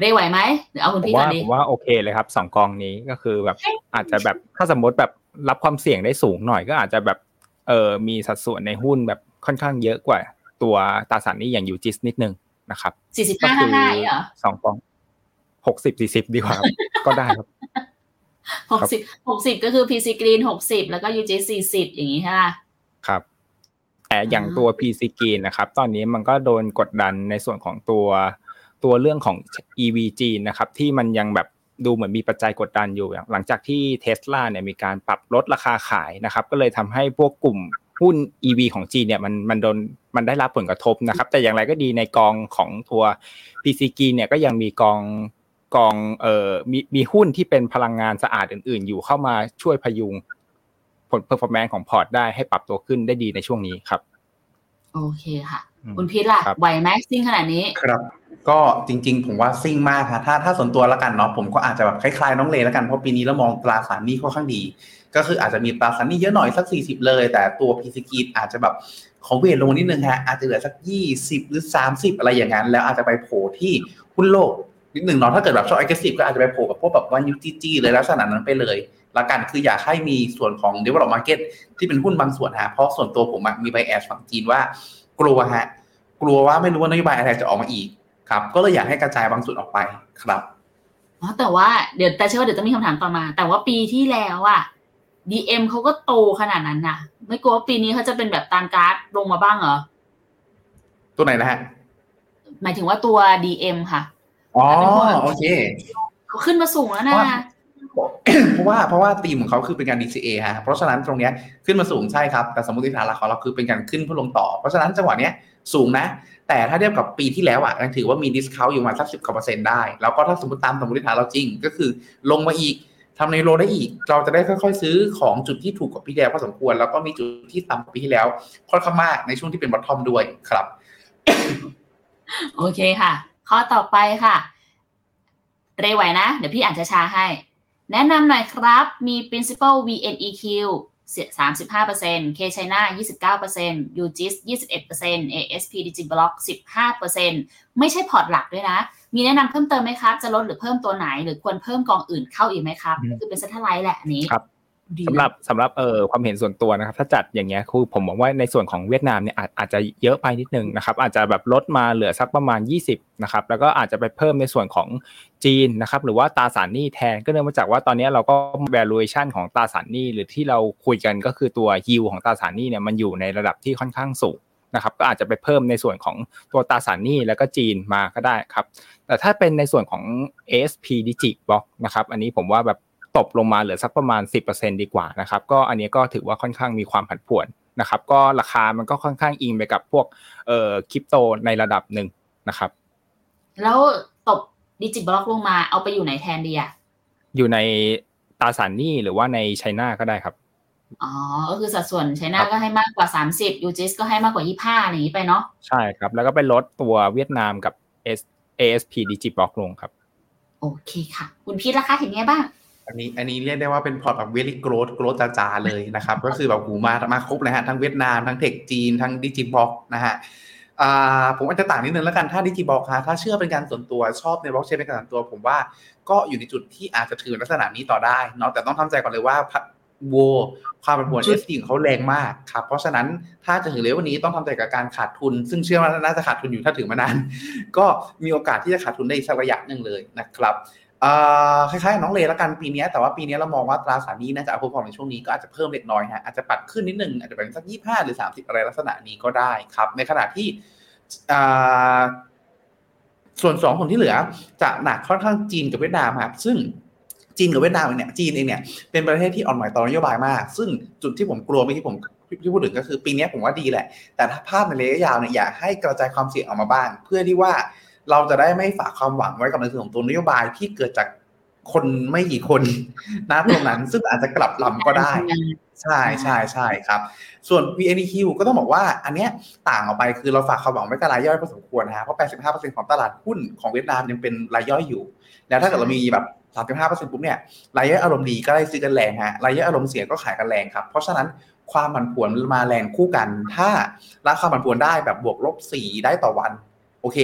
เรไหวไหมหรือเอาคุณพี่ก่อนดีผมว่าโอเคเลยครับสองกองนี้ก็คือแบบอาจจะแบบถ้าสมมติแบบรับความเสี่ยงได้สูงหน่อยก็อาจจะแบบเออมีสัดส่วนในหุ้นแบบค่อนข้างเยอะกว่า ตัวตราสารนี้อย่างยูจิสนิดนึงนะครับสี่สิบห้าห้าเหรอสองกองหกสิบสี่สิบดีกว่าก็ได้ครับหกสิบหกสิบก็คือ PC Green หกสิบแล้วก็ UJ สี่สิบอย่างนี้ใช่ไหมครับแต่อย่างตัว PC Green นะครับ ตอนนี้มันก็โดนกดดันในส่วนของตัว ตัวเรื่องของ EV จีนนะครับที่มันยังแบบดูเหมือนมีปัจจัยกดดันอยู่ หลังจากที่เทสลาเนี่ยมีการปรับลดราคาขายนะครับ ก็เลยทำให้พวกกลุ่มหุ้น EV ของจีนเนี่ยมันมันโดนมันได้รับผลกระทบนะครับ แต่อย่างไรก็ดีในกองของตัว PCG เนี่ยก็ยังมีกองกองเอ่อมีมีหุ้นที่เป็นพลังงานสะอาดอื่น ๆ อยู่เข้ามาช่วยพยุงผล performance ของพอร์ตได้ให้ปรับตัวขึ้นได้ดีในช่วงนี้ครับ โอเคค่ะ คุณพีทล่ะไหวไหมซิ่งขนาดนี้ครับก็จริง ๆ ผมว่าซิ่งมากค่ะถ้าถ้าส่วนตัวแล้วกันเนาะผมก็อาจจะแบบคล้ายๆน้องเลแล้วกันเพราะปีนี้เรามองตราสารหนี้ค่อนข้างดี ก็คืออาจจะมีตราสารหนี้เยอะหน่อยสัก 40 เลย แต่ตัวพีซีกีอาจจะแบบขอเวทลงนิดนึงฮะอาจจะเหลือสัก 20 หรือ 30 อะไรอย่างนั้น แล้วอาจจะไปโผล่ที่หุ้นโลกนิดหนึ่งเนาะถ้าเกิดแบบชอบ aggressive ก็อาจจะไปโผล่กับพวกแบบวันยูจีจีเลยลักษณะนั้นไปเลยละกันคืออยากให้มีส่วนของ develop market ที่เป็นหุ้นบางส่วนฮะเพราะส่วนตัวผมมีใบแอดฝั่งจีนว่า กลัวฮะกลัวว่าไม่รู้ว่านโยบายอะไรจะออกมาอีกครับ ก็เลยอยากให้กระจายบางส่วนออกไปครับอ๋อแต่ว่าเดี๋ยวแต่เชื่อว่าเดี๋ยวจะมีคำถามต่อมา แต่ว่าปีที่แล้วอะดีเอ็มเขาก็โตขนาดนั้นน่ะ ไม่กลัวว่าปีนี้เขาจะเป็นแบบตามการ์ดลงมาบ้างเหรอ ตัวไหนนะฮะ หมายถึงว่าตัวดีเอ็มค่ะ อ๋อ โอเคเขาขึ้นมาสูงแล้วนะ เพราะว่าเพราะว่าตีมของเขาคือเป็นการ DCA ฮะเพราะฉะนั้นตรงนี้ขึ้นมาสูงใช่ครับ แต่สมมติฐานหลักของเราคือเป็นการขึ้นเพื่อลงต่อ เพราะฉะนั้นจังหวะเนี้ยสูงนะ แต่ถ้าเทียบกับปีที่แล้วอะยังถือว่ามี discount อยู่มาสักสิบกว่าเปอร์เซ็นต์ได้ แล้วก็ถ้าสมมติตามสมมติฐานเราจริง ก็คือลงมาอีกทำ new low ได้อีก เราจะได้ค่อยๆ ซื้อของจุดที่ถูกกว่าปีที่แล้วพอสมควร แล้วก็มีจุดที่ต่ำกว่าปีที่แล้วค่อนข้างมากในช่วงที่เป็น bottom ด้วยครับ โอเคค่ะ ข้อต่อไปค่ะ เลไหวนะ เดี๋ยวพี่อ่านช้าๆให้ แนะนำหน่อยครับ มี principal VNEQ 35% K China 29% UGIS 21% ASP Digiblock 15%ไม่ใช่พอร์ตหลักด้วยนะ มีแนะนำเพิ่มเติมไหมครับ จะลดหรือเพิ่มตัวไหน หรือควรเพิ่มกองอื่นเข้าอีกไหมครับ คือเป็นเซ็นทรัลไลท์แหละนี้ครับสำหรับสำหรับเอ่อความเห็นส่วนตัวนะครับ ถ้าจัดอย่างเงี้ยคือผมบอกว่าในส่วนของเวียดนามเนี่ยอาจอาจจะเยอะไปนิดนึงนะครับ อาจจะแบบลดมาเหลือสักประมาณ 20นะครับแล้วก็อาจจะไปเพิ่มในส่วนของ จีนนะครับหรือว่าตราสารหนี้แทนก็เนื่องมาจากว่าตอนนี้เราก็ valuation ของตราสารหนี้หรือที่เราคุยกันก็คือตัว yield ของตราสารหนี้เนี่ยมันอยู่ในระดับที่ค่อนข้างสูงนะครับก็อาจจะไปเพิ่มในส่วนของตัวตราสารหนี้แล้วก็จีนมาก็ได้ครับ แต่ถ้าเป็นในส่วนของ ASP Digiblock นะครับอันนี้ผมว่าแบบตบลงมาเหลือสักประมาณ 10%ดีกว่านะครับก็อันนี้ก็ถือว่าค่อนข้างมีความผันผวนนะครับก็ราคามันก็ค่อนข้างอิงไปกับพวกเอ่อคริปโตในระดับหนึ่งนะครับ แล้วตบ Digiblock ลงมาเอาไปอยู่ไหนแทนดีอะอยู่ในตราสารหนี้หรือว่าใน China ก็ได้ครับ อ๋อ ก็คือสัดส่วน China ครับก็ให้มากกว่า 30 UGIS ก็ให้มากกว่า 25อะไรอย่างนี้ไปเนาะ ใช่ครับ แล้วก็ไปลดตัวเวียดนามกับ S ASP Digiblock ลงครับ โอเคค่ะ คุณพีทล่ะคะเห็นไงบ้าง อันนี้อันนี้เรียกได้ว่าเป็นพอร์ตแบบ very growth growthจ๋าๆเลยนะครับ ก็คือแบบหูมามาครบเลยฮะ ทั้งเวียดนาม ทั้ง tech จีน ทั้ง Digiblock นะฮะอ่า ผมอาจจะต่างนิดนึงแล้วกันถ้าดิจิบล็อกฮะถ้าเชื่อเป็นการส่วนตัวชอบในบล็อกเชนเป็นการส่วนตัว ผมว่าก็อยู่ในจุดที่อาจจะถือลักษณะนี้ต่อได้เนาะแต่ต้องทำใจก่อนเลยว่าโวความผันผวนจุเอดสของเขาแรงมากครับ เพราะฉะนั้นถ้าจะถึงเลเวลนี้ต้องทำใจกับการขาดทุน ซึ่งเชื่อว่าน่าจะขาดทุนอยู่ถ้าถึงมานาน ก็มีโอกาสที่จะขาดทุนได้อีกสักระยะหนึ่งเลยนะครับเอ่อ คล้ายๆกับน้องเลแล้วกันปีนี้แต่ว่าปีนี้เรามองว่าตราสารนี้น่าจะอาพอในช่วงนี้ก็อาจจะเพิ่มเล็กน้อยฮะอาจจะปัดขึ้นนิดนึงอาจจะเป็นสักยี่ห้าหรือสามสิบอะไรลักษณะนี้ก็ได้ครับ ในขณะที่ส่วนสองคนที่เหลือ จะหนักค่อนข้างจีนกับเวียดนามครับซึ่งจีนกับเวียดนามเนี่ยจีนเองเนี่ยเป็นประเทศที่อ่อนไหวต่อนโยบายมาก ซึ่งจุดที่ผมกลัวเมื่อกี้ผมที่พูดถึงก็คือปีนี้ผมว่าดีแหละ แต่ถ้าภาพในระยะยาวเนี่ยอยากให้กระจายความเสี่ยงออกมาบ้าง เพื่อที่ว่า เราจะได้ไม่ฝากความหวังไว้กับในส่วนของตัวนโยบายที่เกิดจากคนไม่กี่คนนะตรงนั้น ซึ่งอาจจะกลับลำก็ได้ ใช่ใช่ใช่ครับ ส่วน VNQ ก็ต้องบอกว่า อันเนี้ยต่างออกไปคือเราฝากความหวังไว้กับรายย่อยพอสมควรนะฮะเพราะ 85%ของตลาดหุ้นของเวียดนามยังเป็นรายย่อยอยู่ แล้วถ้าเกิดเรามีแบบ35%ปุ๊บเนี่ยรายย่อยอารมณ์ดีก็ได้ซื้อกันแรงฮะรายย่อยอารมณ์เสียก็ขายกันแรงครับ เพราะฉะนั้นความผันผวนมาแรงคู่กัน ถ้าราคาผันผวนได้แบบบวกลบ4ได้ต่อวัน โอเค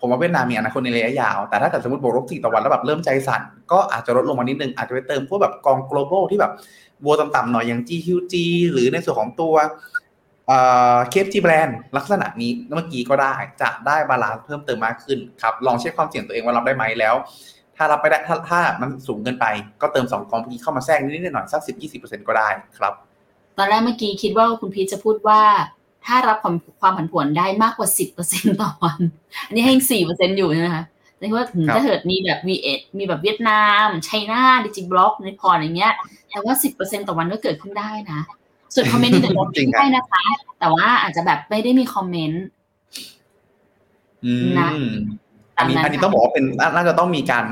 ผมว่าเวียดนามมีอนาคตในระยะยาว แต่ถ้าเกิดสมมติบวกลบ4ต่อวันแล้วแบบเริ่มใจสั่น ก็อาจจะลดลงมานิดนึง อาจจะไปเติมพวกแบบกอง global ที่แบบวัวต่ำๆหน่อยอย่าง GQG หรือในส่วนของตัว KFGBRAND ลักษณะนี้เมื่อกี้ก็ได้จะได้ balance เพิ่มเติมมากขึ้นครับ ลองเช็คความเสี่ยงตัวเองว่ารับได้ไหมแล้ว ถ้ารับไปได้ถ้าถ้ามันสูงเกินไป ก็เติมสองกองเมื่อกี้เข้ามาแทรกนิดหน่อยสักสิบยี่สิบเปอร์เซ็นต์ก็ได้ครับ ตอนแรกเมื่อกี้คิดว่าคุณพีทจะพูดว่า ถ้ารับความความผันผวนได้มากกว่า10%ต่อวัน อันนี้ให้สี่เปอร์เซ็นอยู่นะคะแต่ว่าถึงครับถ้าเกิดมีแบบ V มีแบบเวียดนามไชน่าดิจิบล็อกในพอร์ตอย่างเงี้ยแต่ว่า10%ต่อวันก็เกิดขึ้นได้นะส่วนคอมเมนต์นี่เดี๋ยวเราจริงครับได้นะคะ แต่ว่าอาจจะแบบไม่ได้มีคอมเมนต์อืมนะอันนี้ตามนั้นอันนี้ต้องบอกว่าเป็นน่าน่าจะต้องมีการ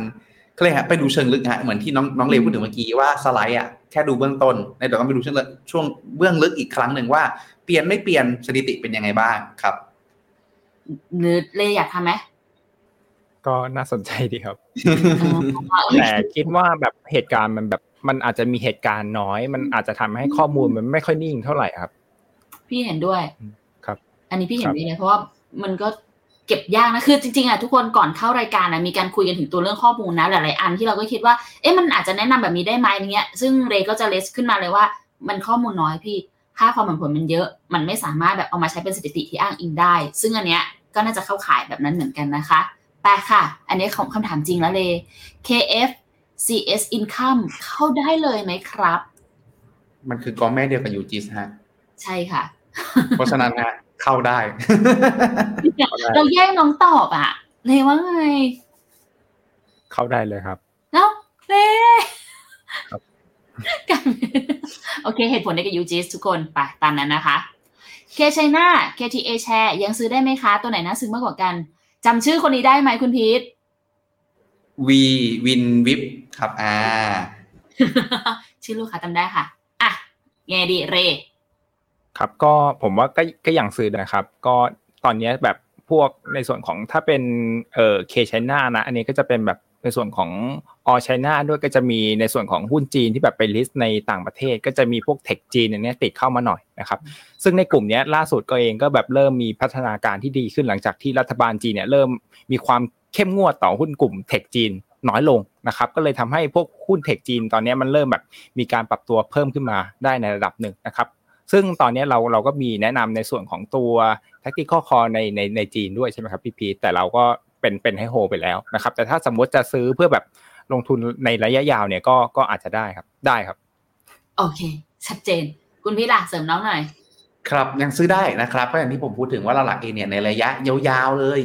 เขาเรียกฮะไปดูเชิงลึกฮะเหมือนที่น้องน้องเลอืมพูดถึงเมื่อกี้ว่าสไลด์อะแค่ดูเบื้องต้นในเดี๋ยวต้องไปดูเชิงลึกช่วงเบื้องลึกอีกครั้งหนึ่งว่าเปลี่ยนไม่เปลี่ยนสถิติเป็นยังไงบ้างครับหรือเลยอยากทำไหมก็น่าสนใจดีครับอ๋อแต่คิดว่าแบบเหตุการณ์มันแบบมันอาจจะมีเหตุการณ์น้อย มันอาจจะทำให้ข้อมูลมันไม่ค่อยนิ่งเท่าไหร่ครับ พี่เห็นด้วย ครับ อันนี้พี่เห็นครับด้วยเลยเพราะว่ามันก็ เก็บยากนะคือจริงๆอะทุกคนก่อนเข้ารายการนะมีการคุยกันถึงตัวเรื่องข้อมูลนะหลายๆอันที่เราก็คิดว่าเอ๊ะมันอาจจะแนะนำแบบนี้ได้ไหมอย่างเงี้ยซึ่งเรย์ก็จะเลสขึ้นมาเลยว่า มันข้อมูลน้อยพี่ค่าความผันผวนมันเยอะ มันไม่สามารถแบบเอามาใช้เป็นสถิติที่อ้างอิงได้ ซึ่งอันเนี้ยก็น่าจะเข้าข่ายแบบนั้นเหมือนกันนะคะแต่ค่ะ อันนี้ของคำถามจริงแล้วเลย KF CS income เข้าได้เลยไหมครับ มันคือกองแม่เดียวกับยูจิสฮะ ใช่ค่ะ เพราะฉะนั้นฮะ เข้าได้ เราแย่งน้องตอบอะเลยว่าไง เข้าได้เลยครับเนาะเล่ครับกันโอเค เหตุผลในกับยูจิสทุกคนไปตามนั้นนะคะ เคชัยนา KTA แชร์ยังซื้อได้ไหมคะ ตัวไหนน่าซื้อมากกว่ากันจำชื่อคนนี้ได้ไหมคุณพีทวีวินวิปครับ อ่า ชื่อลูกค้าจำได้ค่ะ อะ ไงดีเร ครับก็ผมว่าก็ก็อย่างซื้อนะครับ ก็ตอนนี้แบบพวกในส่วนของถ้าเป็นเอ่อเคชน่านะ อันนี้ก็จะเป็นแบบในส่วนของAll China ด้วยก็จะมีในส่วนของหุ้นจีนที่แบบไป list ในต่างประเทศ ก็จะมีพวก tech จีนอันเนี้ยติดเข้ามาหน่อยนะครับซึ่งในกลุ่มนี้ล่าสุดก็เองก็แบบเริ่มมีพัฒนาการที่ดีขึ้นหลังจากที่รัฐบาลจีนเนี่ยเริ่มมีความเข้มงวดต่อหุ้นกลุ่ม tech จีนน้อยลงนะครับก็เลยทำให้พวกหุ้น tech จีนตอนนี้มันเริ่มแบบมีการปรับตัวเพิ่มขึ้นมาได้ในระดับหนึ่งนะครับ ซึ่งตอนนี้เราเราก็มีแนะนำในส่วนของตัว tactical call ในในในจีนด้วยใช่ไหมครับพี่พีทแต่เราก็เป็นเป็นให้โฮไปแล้วนะครับ แต่ถ้าสมมติจะซื้อเพื่อแบบลงทุนในระยะยาวเนี่ยก็ก็อาจจะได้ครับได้ครับ โอเค ชัดเจน คุณพีทล่ะเสริมน้องหน่อยครับยังซื้อได้นะครับก็อย่างที่ผมพูดถึงว่าหลักๆเองเนี่ยในระยะยาวๆเลย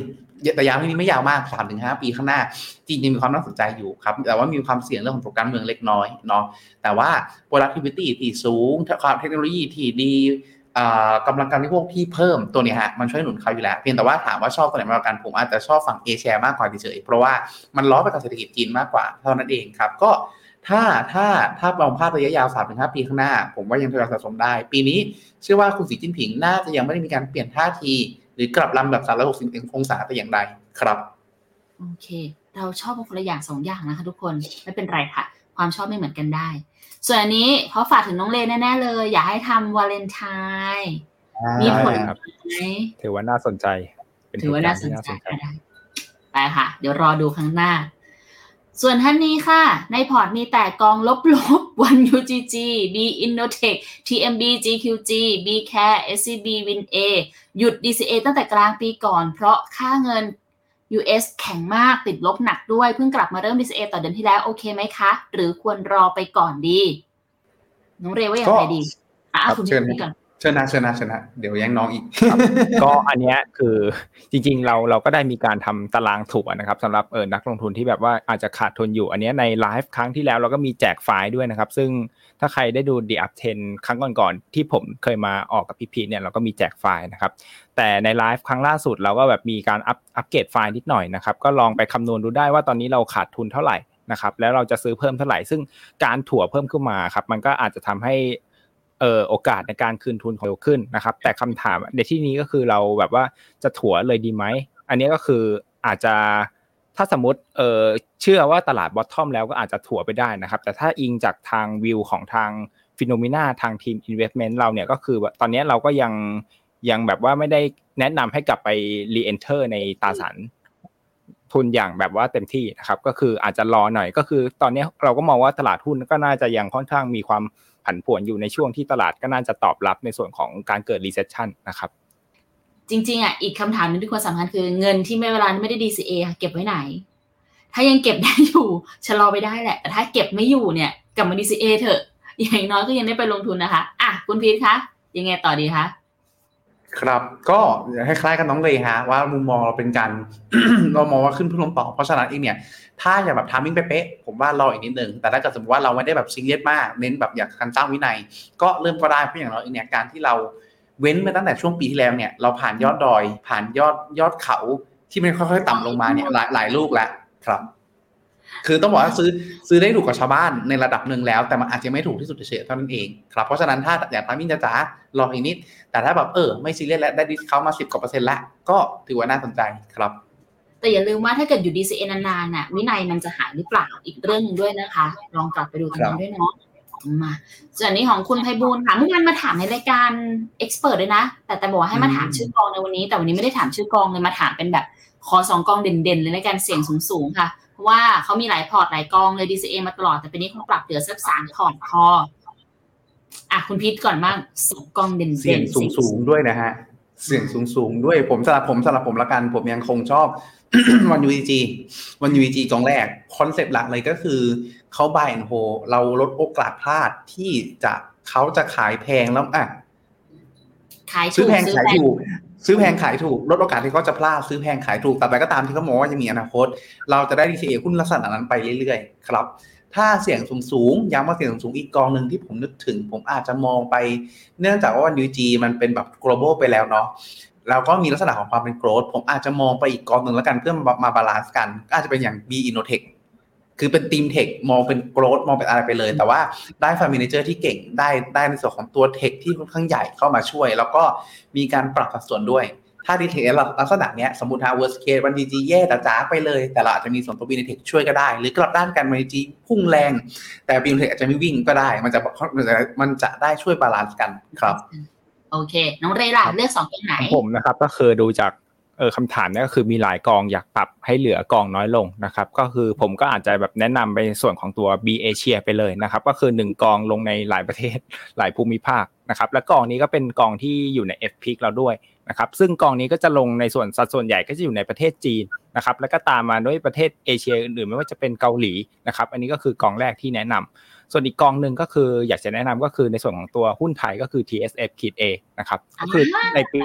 แต่ยาวที่นี้ไม่ยาวมากสามถึงห้าปีข้างหน้าจีนยังมีความน่าสนใจอยู่ครับ แต่ว่ามีความเสี่ยงเรื่องของตัวการเมืองเล็กน้อยเนาะแต่ว่า productivity ที่สูงความเทคโนโลยีที่ดีกำลังการบริโภคที่เพิ่มตัวนี้ฮะมันช่วยหนุนเขาอยู่แล้ว เพียงแต่ว่าถามว่าชอบตัวไหนมากกว่ากันผมอาจจะชอบฝั่งเอเชียมากกว่าเฉยๆเพราะว่ามันล้อไปกับเศรษฐกิจจีนมากกว่าเท่านั้นเองครับก็ถ้าถ้าถ้ามองภาพระยะยาว3าถึงหปีข้างหน้า ผมว่ายังทยอยสะสมได้ ปีนี้เชื่อว่าคุณสีจิ้นผิงน่าจะยังไม่ได้มีการเปลี่ยนท่าที หรือกลับลำแบบ 360องศาแต่อย่างใดครับ โอเค เราชอบคนละอย่างสองอย่างนะคะ ทุกคนไม่เป็นไรค่ะ ความชอบไม่เหมือนกันได้ ส่วนอันนี้เขาฝากถึงน้องเลแน่ ๆ เลย อยากให้ทำวาเลนไทน์มีผลไหมถือว่าน่าสนใจถือว่าน่าสนใจได้ไปค่ะ เดี๋ยวรอดูครั้งหน้า ส่วนท่านนี้ค่ะ ในพอร์ตมีแต่กองลบลบวัน UGG B Innotech TMB GQG B Care SCB Win A หยุด DCA ตั้งแต่กลางปีก่อน เพราะค่าเงิน US แข็งมากติดลบหนักด้วย เพิ่งกลับมาเริ่ม DCA ต่อเดือนที่แล้ว โอเคไหมคะ หรือควรรอไปก่อนดี น้องเรว่าอย่างไรดีอะคุณพีทก่อน ชนะชนะชนะ เดี๋ยวแย่งน้องอีกก็อันนี้คือจริงๆเราเราก็ได้มีการทำตารางถัวนะครับสำหรับเออนักลงทุนที่แบบว่าอาจจะขาดทุนอยู่ อันนี้ในไลฟ์ครั้งที่แล้วเราก็มีแจกไฟล์ด้วยนะครับ ซึ่งถ้าใครได้ดู The UpTrend ครั้งก่อนๆที่ผมเคยมาออกกับพี่พีทเนี่ยเราก็มีแจกไฟล์นะครับ แต่ในไลฟ์ครั้งล่าสุดเราก็แบบมีการอัปอัปเกรดไฟล์นิดหน่อยนะครับก็ลองไปคำนวณดูได้ว่าตอนนี้เราขาดทุนเท่าไหร่นะครับแล้วเราจะซื้อเพิ่มเท่าไหร่ ซึ่งการถั่วเพิ่มขึ้นมาครับมันก็อาจจะทำให้ เออโอกาสในการคืนทุนเร็วขึ้นนะครับ แต่คำถามในที่นี้ก็คือเราแบบว่าจะถัวเลยดีไหมอันนี้ก็คืออาจจะถ้าสมมติเออเชื่อว่าตลาดบอททอมแล้วก็อาจจะถัวไปได้นะครับ แต่ถ้าอิงจากทางวิวของทางฟิโนมิน่าทางทีม Investment เราเนี่ยก็คือตอนนี้เราก็ยังยังแบบว่าไม่ได้แนะนำให้กลับไป re-enter ในตราสารทุนอย่างแบบว่าเต็มที่นะครับ ก็คืออาจจะรอหน่อยก็คือ ตอนนี้เราก็มองว่าตลาดหุ้นก็น่าจะยังค่อนข้างมีความ ผันผวนอยู่ในช่วงที่ตลาดก็น่าจะตอบรับในส่วนของการเกิด recession นะครับ จริงๆอะอีกคำถามนึงที่ควรสำคัญคือเงินที่ไม่เวลาไม่ได้ DCA เก็บไว้ไหน ถ้ายังเก็บได้อยู่ชะลอไปได้แหละแต่ถ้าเก็บไม่อยู่เนี่ยกลับมา DCA เถอะอย่างน้อยก็ยังได้ไปลงทุนนะคะอะคุณพีทคะยังไงต่อดีคะครับก็คล้ายๆกับน้องเลยฮะว่ามุมมองเราเป็นการเรามองว่าขึ้นพุ่งลงต่อเพราะฉะนั้นเองเนี่ย ถ้าอยากแบบทามิ่งเป๊ะๆผมว่ารออีกนิดนึง แต่ถ้าเกิดสมมติว่าเราไม่ได้แบบซิงเกิลมาก เน้นแบบอยากการสร้างวินัย ก็เริ่มก็ได้เพราะอย่างเราเองเนี่ยการที่เราเว้นมาตั้งแต่ช่วงปีที่แล้วเนี่ยเราผ่านยอดดอย ผ่านยอดยอดเขาที่มันค่อยๆ ต่ำลงมาเนี่ยหลายหลายลูกแล้วครับ คือต้องบอกว่าซื้อซื้อได้ถูกกว่าชาวบ้านในระดับหนึ่งแล้ว แต่มันอาจจะไม่ถูกที่สุดเฉยๆเท่านั้นเองครับเพราะฉะนั้นถ้าอยาก timing จ๋าๆรออีกนิด แต่ถ้าแบบเออไม่ซีเรียสแล้วได้ discount มาสิบกว่าเปอร์เซ็นต์ละก็ถือว่าน่าสนใจครับ แต่อย่าลืมว่าถ้าเกิดอยู่ DCA นานๆน่ะวินัยมันจะหายหรือเปล่าอีกเรื่องหนึ่งด้วยนะคะ ลองกลับไปดูตรงนั้นด้วยเนาะมาส่วนนี้ของคุณไพบูลย์ค่ะเมื่อวานมาถามในรายการ Express เลยนะ แต่แต่บอกว่าให้มาถามชื่อกองในวันนี้ แต่วันนี้ไม่ได้ถามชื่อกองเลยมาถามเป็นแบบขอสองกองเด่นๆเลยในการเสี่ยงสูงๆค่ะเพราะว่าเขามีหลายพอร์ตหลายกองเลย DCA มาตลอดแต่ปีนี้เขาปรับเหลือสักสามพอร์ตพออะคุณพีทก่อนมาสองกองเด่นเสี่ยงสูงสูงด้วยนะฮะ เสี่ยงสูงสูงด้วยผมสำหรับผมสำหรับผมละกัน ผมยังคงชอบ ONE-UGG ONE-UGG กองแรก คอนเซปต์หลักเลยก็คือเขา buy and hold เราลดโอกาสพลาดที่จะเขาจะขายแพงแล้วอะขายซื้อแพงขายถูกซื้อแพงขายถูกลดโอกาสที่เขาจะพลาดซื้อแพงขายถูกแต่ไปก็ตามที่เขามองว่าจะมีอนาคต เราจะได้ DCA หุ้นลักษณะนั้นไปเรื่อยๆ ครับ ถ้าเสี่ยงสูงสูงย้ำว่าเสี่ยงสูงสูงอีกกองหนึ่งที่ผมนึกถึง ผมอาจจะมองไป เนื่องจากว่า ONE-UGG มันเป็นแบบ global ไปแล้วเนาะแล้วก็มีลักษณะของความเป็น growth ผมอาจจะมองไปอีกกองหนึ่งแล้วกันเพื่อมา balance กัน ก็อาจจะเป็นอย่าง B-INNOTECH คือเป็นธีม tech มองเป็น growth มองเป็นอะไรไปเลย แต่ว่าได้ fund manager ที่เก่งได้ได้ในส่วนของตัว tech ที่ค่อนข้างใหญ่เข้ามาช่วย แล้วก็มีการปรับสัดส่วนด้วย ถ้า detail ลักษณะเนี้ยสมมติถ้า worst case ONE-UGG แย่แต่จ้าไปเลย แต่เราอาจจะมีส่วนตัว B-INNOTECH ช่วยก็ได้ หรือกลับด้านกัน ONE-UGGพุ่งแรง แต่ B-INNOTECH อาจจะไม่วิ่งก็ได้ มันจะมันจะได้ช่วย balance กันครับโอเค น้องเรล่ะเลือกสองกองไหนผมนะครับ ก็คือดูจากเออคำถามนี้ก็คือมีหลายกองอยากปรับให้เหลือกองน้อยลงนะครับ ก็คือผมก็อาจจะแบบแนะนำไปส่วนของตัว B เอเชียไปเลยนะครับ ก็คือ 1 กองลงในหลายประเทศหลายภูมิภาคนะครับ และกองนี้ก็เป็นกองที่อยู่ใน FP เราด้วย นะครับซึ่งกองนี้ก็จะลงในส่วนสัดส่วนใหญ่ก็จะอยู่ในประเทศจีนนะครับแล้วก็ตามมาด้วยประเทศเอเชียอื่นๆไม่ว่าจะเป็นเกาหลีนะครับอันนี้ก็คือกองแรกที่แนะนำส่วนอีกกองหนึ่งก็คืออยากจะแนะนำก็คือในส่วนของตัวหุ้นไทยก็คือ TSF ขีด A นะครับก็คือในปี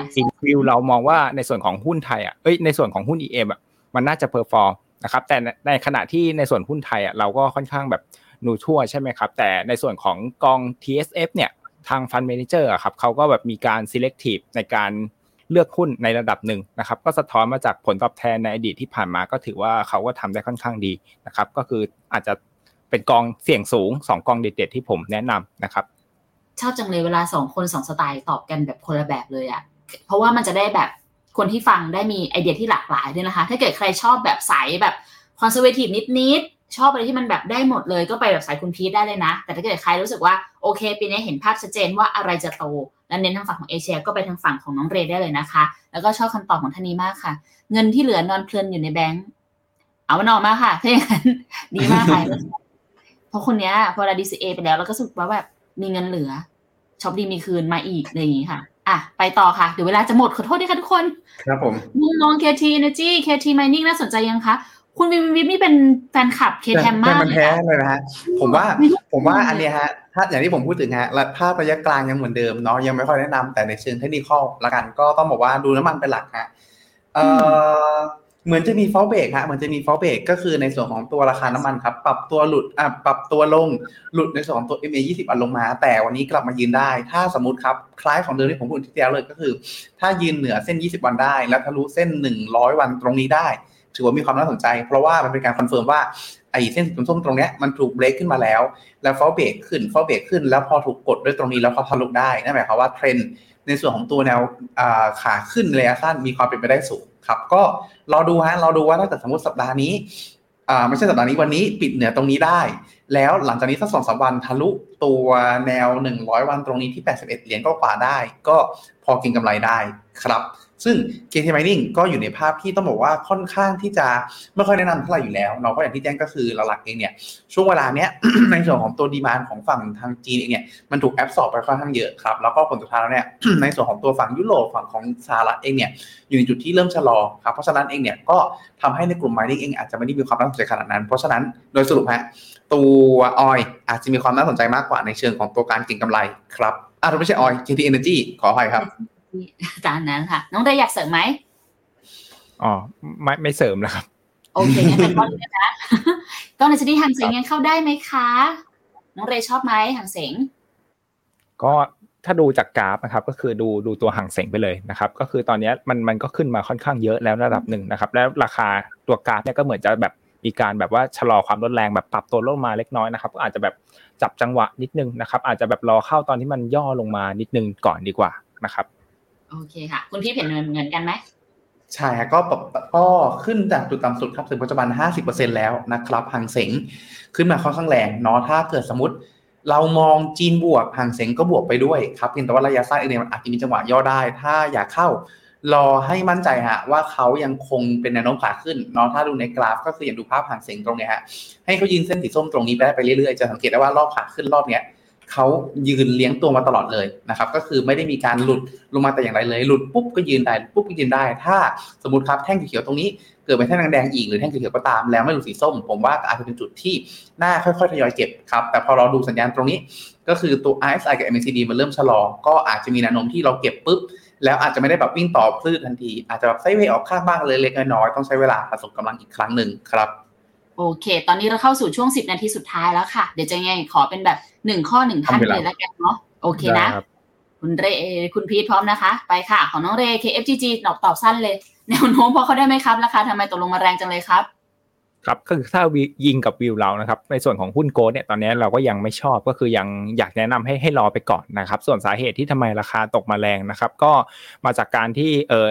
วิวเรามองว่าในส่วนของหุ้นไทยอะเอ้ยในส่วนของหุ้น EM อะมันน่าจะ perform นะครับแต่ในขณะที่ในส่วนหุ้นไทยอะเราก็ค่อนข้างแบบ neutral ใช่ไหมครับแต่ในส่วนของกอง TSF เนี่ยทาง fund manager ครับเขาก็แบบมีการ selective ในการ เลือกหุ้นในระดับหนึ่งนะครับก็สะท้อนมาจากผลตอบแทนในอดีตที่ผ่านมาก็ถือว่าเขาก็ทำได้ค่อนข้างดีนะครับก็คืออาจจะเป็นกองเสี่ยงสูง 2 กองเด็ดๆที่ผมแนะนำนะครับชอบจังเลยเวลาสองคนสองสไตล์ตอบกันแบบคนละแบบเลยอะ่ะเพราะว่ามันจะได้แบบคนที่ฟังได้มีไอเดียที่หลากหลายด้วยนะคะ ถ้าเกิดใครชอบแบบสายแบบคอนเซอร์เวทีฟนิดๆ ชอบอะไรที่มันแบบได้หมดเลยก็ไปแบบสายคุณพีทได้เลยนะ แต่ถ้าเกิดใครรู้สึกว่าโอเคปีนี้เห็นภาพชัดเจนว่าอะไรจะโต และเน้นทางฝั่งของเอเชีย ก็ไปทางฝั่งของน้องเรได้เลยนะคะ แล้วก็ชอบคำตอบของท่านนี้มากค่ะ เงินที่เหลือนอนเพลินอยู่ในแบงก์เอามันออกมาค่ะถ้าอย่างนั้นดีมากค่ะเพราะคนเนี้ยพอเรา DCA ไปแล้วเราก็รู้สึกว่าแบบมีเงินเหลือช็อปดีมีคืนมาอีกอะไรอย่างนี้ค่ะอะไปต่อค่ะ เดี๋ยวเวลาจะหมดขอโทษด้วยค่ะทุกคน ครับผมมุมมอง KT Energy KT Mining น่าสนใจยังคะ คุณวิมวิมนี่เป็นแฟนคลับ k t มากมันเลยแท้ค่ะเลยนะฮะผมว่าไม่รู้ผมว่าอันเนี้ยฮะถ้าอย่างที่ผมพูดถึงฮะและภาพระยะกลางยังเหมือนเดิมเนาะยังไม่ค่อยแนะนำแต่ในเชิงเทคนิคละกันก็ต้องบอกว่าดูน้ำมันเป็นหลักฮะเอ่อเหมือนจะมีฟอลเบรกฮะเหมือนจะมีฟอลเบรกก็คือในส่วนของตัวราคาน้ำมันครับ ปรับตัวหลุดอะปรับตัวลงหลุดในส่วนของตัว MA 20 อันลงมา แต่วันนี้กลับมายืนได้ ถ้าสมมติครับ คล้ายของเดิมที่ผมพูดที่แล้วเลยก็คือ ถ้ายืนเหนือเส้น 20 วันได้ แล้วทะลุเส้น 100 วันตรงนี้ได้ ถือว่ามีความน่าสนใจ เพราะว่ามันเป็นการ confirm ว่าไอ้เส้นส้มตรงเนี้ยมันถูกเบรกขึ้นมาแล้ว แล้วพอเบรกขึ้นพอเบรกขึ้น แล้วพอถูกกดด้วยตรงนี้แล้วเขาทะลุได้นั่นหมายความว่าเทรนด์ในส่วนของตัวแนวขาขึ้นระยะสั้นมีความเป็นไปได้สูงครับก็รอดูฮะรอดูว่าถ้าเกิดสมมติสัปดาห์นี้อ่าไม่ใช่สัปดาห์นี้วันนี้ปิดเหนือตรงนี้ได้ แล้วหลังจากนี้สักสองสามวันทะลุตัวแนว 100 วันตรงนี้ที่ 81 เหรียญก็กว่าได้ ก็พอกินกำไรได้ครับ ซึ่ง KT Mining ก็อยู่ในภาพที่ต้องบอกว่าค่อนข้างที่จะไม่ค่อยแนะนำเท่าไหร่อยู่แล้วเนาะเพราะอย่างที่แจ้งก็คือหลักๆเองเนี่ยช่วงเวลาเนี้ยในส่วนของตัวดีมานของฝั่งทางจีนเองเนี่ยมันถูกแอบสอบไปค่อนข้างเยอะครับแล้วก็ผลสุดท้ายแล้วเนี่ยในส่วนของตัวฝั่งยุโรปฝั่งของสหรัฐเองเนี่ยอยู่ในจุดที่เริ่มชะลอครับเพราะฉะนั้นเองเนี่ยก็ทำให้ในกลุ่ม mining เองอาจจะไม่ได้มีความน่าสนใจขนาดนั้น เพราะฉะนั้นโดยสรุปฮะตัวออยอาจจะมีความน่าสนใจมากกว่าในเชิงของตัวการเก็งกำไรครับอะไม่ใช่ออย KT Energy ขออภัยครับ ตามนั้นค่ะ น้องเรย์อยากเสริมไหมอ๋อไม่ไม่เสริมแล้วครับ โอเคงั้นเป็นก้อนเลยนะก้อนในชนิดหางเสงยังเข้าได้ไหมคะ น้องเรย์ชอบไหมหางเสงก็ถ้าดูจากกราฟนะครับก็คือดูดูตัวห่างเสงไปเลยนะครับก็คือตอนนี้มันมันก็ขึ้นมาค่อนข้างเยอะแล้วระดับหนึ่งนะครับแล้วราคาตัวกราฟเนี่ยก็เหมือนจะแบบมีการแบบว่าชะลอความลดแรงแบบปรับตัวลงมาเล็กน้อยนะครับก็อาจจะแบบจับจังหวะนิดนึงนะครับอาจจะแบบรอเข้าตอนที่มันย่อลงมานิดนึงก่อนดีกว่านะครับ โอเคค่ะ คุณพี่เห็นเหมือนกันไหมใช่ก็ปรับก็ขึ้นจากจุดต่ำสุดครับถึงปัจจุบัน 50%แล้วนะครับหางเสงขึ้นมาค่อนข้างแรงเนาะถ้าเกิดสมมติ เรามองจีนบวกหางเสงก็บวกไปด้วยครับเพียงแต่ว่าระยะสั้นเองเนี่ยมันอาจจะมีจังหวะย่อได้ ถ้าอยากเข้ารอให้มั่นใจฮะว่าเขายังคงเป็นแนวโน้มขาขึ้นเนาะถ้าดูในกราฟก็คืออย่างดูภาพหางเสงตรงเนี้ยฮะให้เขายืนเส้นสีส้มตรงนี้ไปได้ไปเรื่อยๆจะสังเกตได้ว่ารอบขาขึ้นรอบเนี้ย เขายืนเลี้ยงตัวมาตลอดเลยนะครับ ก็คือไม่ได้มีการหลุดลงมาแต่อย่างไรเลย หลุดปุ๊บก็ยืนได้ปุ๊บก็ยืนได้ ถ้าสมมติครับแท่งเขียวตรงนี้เกิดเป็นแท่งแดงอีกหรือแท่งเขียวก็ตามแล้วไม่หลุดสีส้ม ผมว่าอาจจะเป็นจุดที่น่าค่อยๆทยอยเก็บครับ แต่พอเราดูสัญญาณตรงนี้ ก็คือตัว RSI กับ MACD มันเริ่มชะลอ ก็อาจจะมีแนวโน้มที่เราเก็บปุ๊บแล้วอาจจะไม่ได้แบบวิ่งต่อพลืดทันที อาจจะแบบไซเวออกข้างบ้างเลยเล็กน้อยๆต้องใช้เวลาผสมกำลังอีกครั้งหนึ่งครับ โอเค ตอนนี้เราเข้าสู่ช่วง 10 นาทีสุดท้ายแล้วค่ะ เดี๋ยวจะยังไงขอเป็นแบบหนึ่งข้อหนึ่งท่านทำเวลาเลยแล้วกันเนาะโอเคนะได้ครับคุณเรคุณพีทพร้อมนะคะ ไปค่ะ ของน้องเร KFGG ตอบตอบสั้นเลย แนวโน้มพอเขาได้ไหมครับราคาทำไมตกลงมาแรงจังเลยครับครับก็คือถ้าวิยิงกับวิวเรานะครับในส่วนของหุ้นโกลด์เนี่ยตอนนี้เราก็ยังไม่ชอบก็คือยังอยากแนะนำให้ให้รอไปก่อนนะครับ ส่วนสาเหตุที่ทำไมราคาตกมาแรงนะครับ ก็มาจากการที่เออ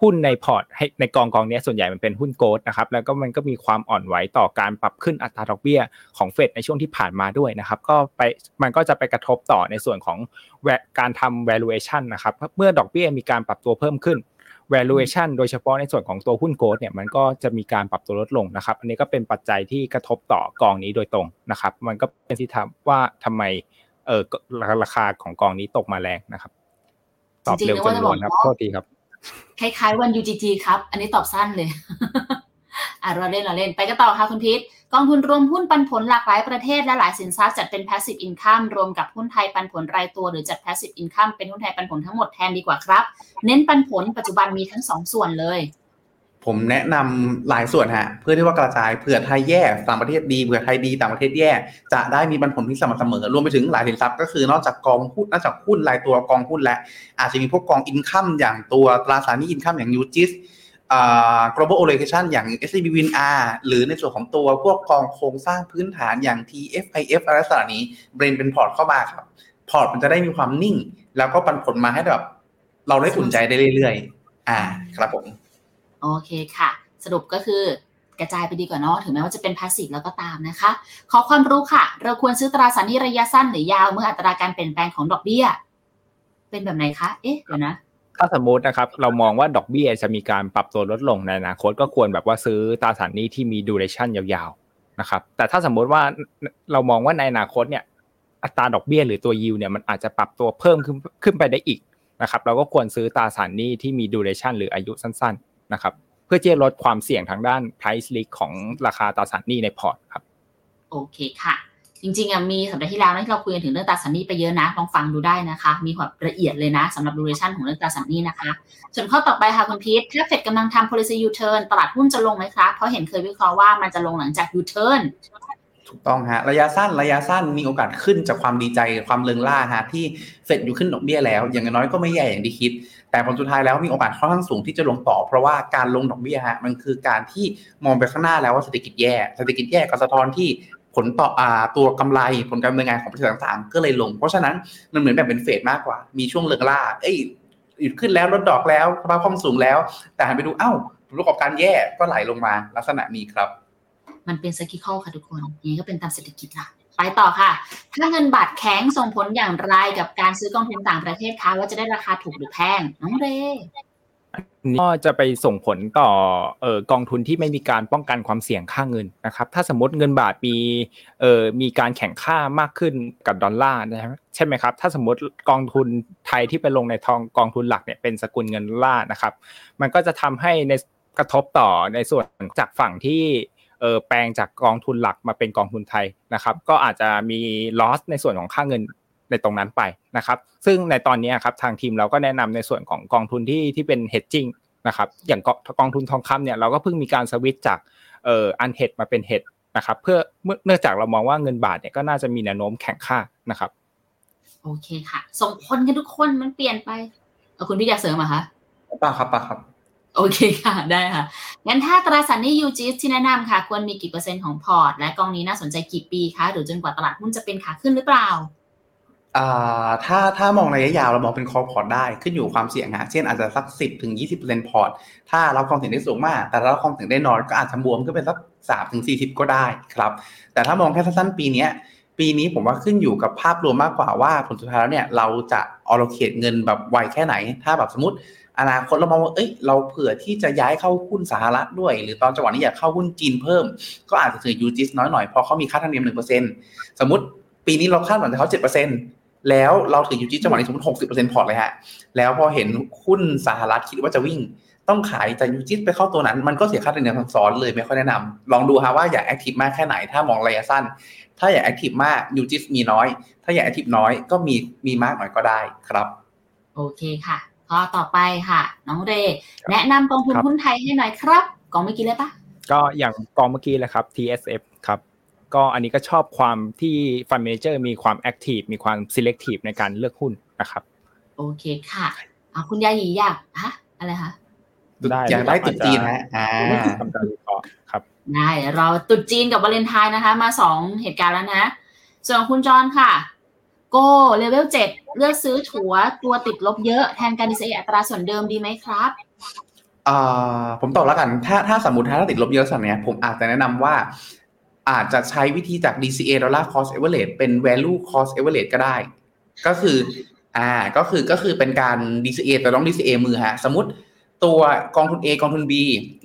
หุ้นในพอร์ตให้ในกองกองเนี้ยส่วนใหญ่มันเป็นหุ้น growth นะครับแล้วก็มันก็มีความอ่อนไหวต่อการปรับขึ้นอัตราดอกเบี้ยของเฟดในช่วงที่ผ่านมาด้วยนะครับก็ไปมันก็จะไปกระทบต่อในส่วนของ va- การทำ valuation นะครับเมื่อดอกเบี้ยมีการปรับตัวเพิ่มขึ้น valuation โดยเฉพาะในส่วนของตัวหุ้น growth เนี่ยมันก็จะมีการปรับตัวลดลงนะครับ อันนี้ก็เป็นปัจจัยที่กระทบต่อกองนี้โดยตรงนะครับ มันก็เป็นที่ทำว่าทำไมเออราคาของกองนี้ตกมาแรงนะครับ ตอบเร็วจนล้วนครับโทษทีครับ คล้ายๆวัน UGG ครับ อันนี้ตอบสั้นเลย อะเราเล่นเราเล่น ไปกันต่อค่ะคุณพีทกองทุนรวมหุ้นปันผลหลากหลายประเทศและหลายสินทรัพย์จัดเป็น passive income รวมกับหุ้นไทยปันผลรายตัว หรือจัด passive income เป็นหุ้นไทยปันผลทั้งหมดแทนดีกว่าครับ เน้นปันผลปัจจุบันมีทั้งสองส่วนเลย ผมแนะนำหลายส่วนฮะเพื่อที่ว่ากระจายเผื่อไทยแย่ต่างประเทศดีเผื่อไทยดีต่างประเทศแย่จะได้มีปันผลที่สม่ำเสมอ รวมไปถึงหลายสินทรัพย์ก็คือนอกจากกองหุ้นนอกจากหุ้นรายตัวกองหุ้นและ อาจจะมีพวกกอง income อย่างตัวตราสารหนี้ income อย่าง UGIS อ่า global allocation อย่าง s c b w i n r หรือในส่วนของตัวพวกกองโครงสร้างพื้นฐานอย่าง TFIF อะไรสักนี้ blend เป็นพอร์ตเข้ามาครับ พอร์ตมันจะได้มีความนิ่ง แล้วก็ปันผลมาให้แบบเราได้อุ่นใจได้เรื่อยๆ อ่า ครับผม โอเคค่ะ สรุปก็คือกระจายไปดีกว่าเนาะถึงแม้ว่าจะเป็นพาสซีฟแล้วก็ตามนะคะ ขอความรู้ค่ะ เราควรซื้อตราสารหนี้ระยะสั้นหรือยาวเมื่ออัตราการเปลี่ยนแปลงของดอกเบี้ย เป็นแบบไหนคะ เอ๊ะเดี๋ยวนะถ้าสมมตินะครับเรามองว่าดอกเบี้ยจะมีการปรับตัวลดลงในอนาคตก็ควรแบบว่าซื้อตราสารหนี้ที่มีดูเรชั่นยาวๆนะครับแต่ถ้าสมมติว่าเรามองว่าในอนาคตเนี่ยอัตราดอกเบี้ยหรือตัวยิวเนี่ยมันอาจจะปรับตัวเพิ่มขึ้นขึ้นไปได้อีกนะครับเราก็ควรซื้อตราสารหนี้ที่มี duration หรืออายุสั้นๆ นะครับเพื่อที่จะลดความเสี่ยงทางด้าน price risk ของราคาตราสารหนี้ในพอร์ตครับโอเคค่ะ จริงๆอะมีสัปดาห์ที่แล้วนะที่เราคุยกันถึงเรื่องตราสารหนี้ไปเยอะนะลองฟังดูได้นะคะ มีความละเอียดเลยนะสำหรับ duration ของเรื่องตราสารหนี้นะคะ ส่วนข้อต่อไปค่ะคุณพีทถ้าเฟดกำลังทำ policy U-turn ตลาดหุ้นจะลงไหมคะเพราะเห็นเคยวิเคราะห์ว่ามันจะลงหลังจาก U-turn ถูกต้องฮะระยะสั้นระยะสั้นมีโอกาสขึ้นจากความดีใจความเลิงล่าฮะที่เฟดอยู่ขึ้นดอกเบี้ยแล้ว อย่างน้อยก็ไม่แย่อย่างที่คิด แต่ผลสุดท้ายแล้วมีโอกาสค่อนข้างสูงที่จะลงต่อ เพราะว่าการลงดอกเบี้ยฮะมันคือการที่มองไปข้างหน้าแล้วว่าเศรษฐกิจแย่เศรษฐกิจแย่ก็สะท้อนที่ผลต่ออ่าตัวกำไรผลการดำเนินงานของบริษัทต่างๆ ก็เลยลง เพราะฉะนั้นมันเหมือนแบบเป็นเฟดมากกว่า มีช่วงเลิงล่าเอ้ยหยุดขึ้นแล้วลดดอกแล้วสภาพคล่องสูงแล้ว แต่หันไปดูเอ้าผลประกอบการแย่ก็ไหลลงมาลักษณะนี้ครับ มันเป็น cyclical ค่ะทุกคนอย่างนี้ก็เป็นตามเศรษฐกิจละ ไปต่อค่ะ ถ้าเงินบาทแข็งส่งผลอย่างไรกับการซื้อกองทุนต่างประเทศคะว่าจะได้ราคาถูกหรือแพงน้องเร่ก็จะไปส่งผลต่อเออกองทุนที่ไม่มีการป้องกันความเสี่ยงค่าเงินนะครับ ถ้าสมมติเงินบาทมีเออมีการแข่งค่ามากขึ้นกับดอลลาร์นะครับใช่ไหมครับ ถ้าสมมติกองทุนไทยที่ไปลงในทองกองทุนหลักเนี่ยเป็นสกุลเงินดอลลาร์นะครับ มันก็จะทำให้ในกระทบต่อในส่วนจากฝั่งที่ เออแปลงจากกองทุนหลักมาเป็นกองทุนไทยนะครับ ก็อาจจะมี loss ในส่วนของค่าเงินในตรงนั้นไปนะครับ ซึ่งในตอนนี้ครับทางทีมเราก็แนะนำในส่วนของกองทุนที่ที่เป็น hedging นะครับ อย่างกองทุนทองคำเนี่ยเราก็เพิ่งมีการสวิตจากเอ่ออันเฮดมาเป็นเฮดนะครับ เพื่อเนื่องจากเรามองว่าเงินบาทเนี่ยก็น่าจะมีแนวโน้มแข็งค่านะครับ โอเคค่ะ ส่งผลกันทุกคนมันเปลี่ยนไปเอาคุณพีทอยากเสริมเหรอคะเปล่าครับเปล่าครับ โอเคค่ะ ได้ค่ะ งั้นถ้าตราสารหนี้ UGIS ที่แนะนำค่ะ ควรมีกี่เปอร์เซ็นต์ของพอร์ต และกองนี้น่าสนใจกี่ปีคะ หรือจนกว่าตลาดหุ้นจะเป็นขาขึ้นหรือเปล่าถ้าถ้ามองระยะยาวเรามองเป็น core port ได้ขึ้นอยู่ความเสี่ยงฮะเช่นอาจจะสักสิบถึงยี่สิบเปอร์เซ็นต์พอร์ต ถ้าเราความเสี่ยงได้สูงมาก แต่เราความเสี่ยงได้น้อยก็อาจจะบวมขึ้นเป็นสักสามถึงสี่สิบก็ได้ครับ แต่ถ้ามองแค่สั้นๆปีนี้ปีนี้ผมว่าขึ้นอยู่กับภาพรวมมากกว่าว่าผลสุดท้ายแล้วเนี่ยเราจะ allocate เงินแบบไวแค่ไหน ถ้าแบบสมมติ อนาคตเรามองว่าเอ้ยเราเผื่อที่จะย้ายเข้าหุ้นสหรัฐด้วย หรือตอนจังหวะนี้อยากเข้าหุ้นจีนเพิ่ม ก็อาจจะถือ UGIS น้อยหน่อยเพราะเขามีค่าธรรมเนียมหนึ่งเปอร์เซ็นต์สมมติปีนี้เราคาดหวังจากเขาเจ็ดเปอร์เซ็นต์แล้วเราถือ UGIS จังหวะนี้สมมติหกสิบเปอร์เซ็นต์พอร์ตเลยฮะแล้วพอเห็นหุ้นสหรัฐคิดว่าจะวิ่งต้องขายจาก UGIS ไปเข้าตัวนั้นมันก็เสียค่าธรรมเนียมซ้อนเลยไม่ค่อยแนะนำลองดูฮะว่าอยาก active มากแค่ไหน ถ้ามองระยะสั้น ถ้าอยาก active มาก UGIS มีน้อย ถ้าอยาก active น้อยก็มีมีมากหน่อยก็ได้ครับ โอเคค่ะ ข้อต่อไปค่ะ น้องเรย์แนะนำกองทุนหุ้นไทยให้หน่อยครับกองเมื่อกี้เลยปะก็อย่างกองเมื่อกี้แหละครับ TSF ครับก็อันนี้ก็ชอบความที่ fund manager มีความ active มีความ selective ในการเลือกหุ้นนะครับ โอเคค่ะเอาคุณยายีอยากฮะอะไรคะได้อยากได้ตุ๊ดจีนฮะอ่าทำการวิเคราะห์ครับได้เราตรุดจีนกับวาเลนไทน์นะคะ มาสองเหตุการณ์แล้วนะ ส่วนของคุณจอนค่ะ โกเลเวลเจ็ดเลือกซื้อถัวตัวติดลบเยอะแทนการดีเซอัตราส่วนเดิมดีไหมครับอ่าผมตอบแล้วกัน ถ้าถ้าสมมติถ้าติดลบเยอะสักเนี้ยผมอาจจะแนะนำว่าอาจจะใช้วิธีจาก DCA Dollar Cost Average เป็น Value Cost Average ก็ได้ ก็คือ อ่า ก็คือ ก็คือเป็นการ DCA แต่ต้อง DCA มือฮะ สมมติตัวกองทุน A กองทุน B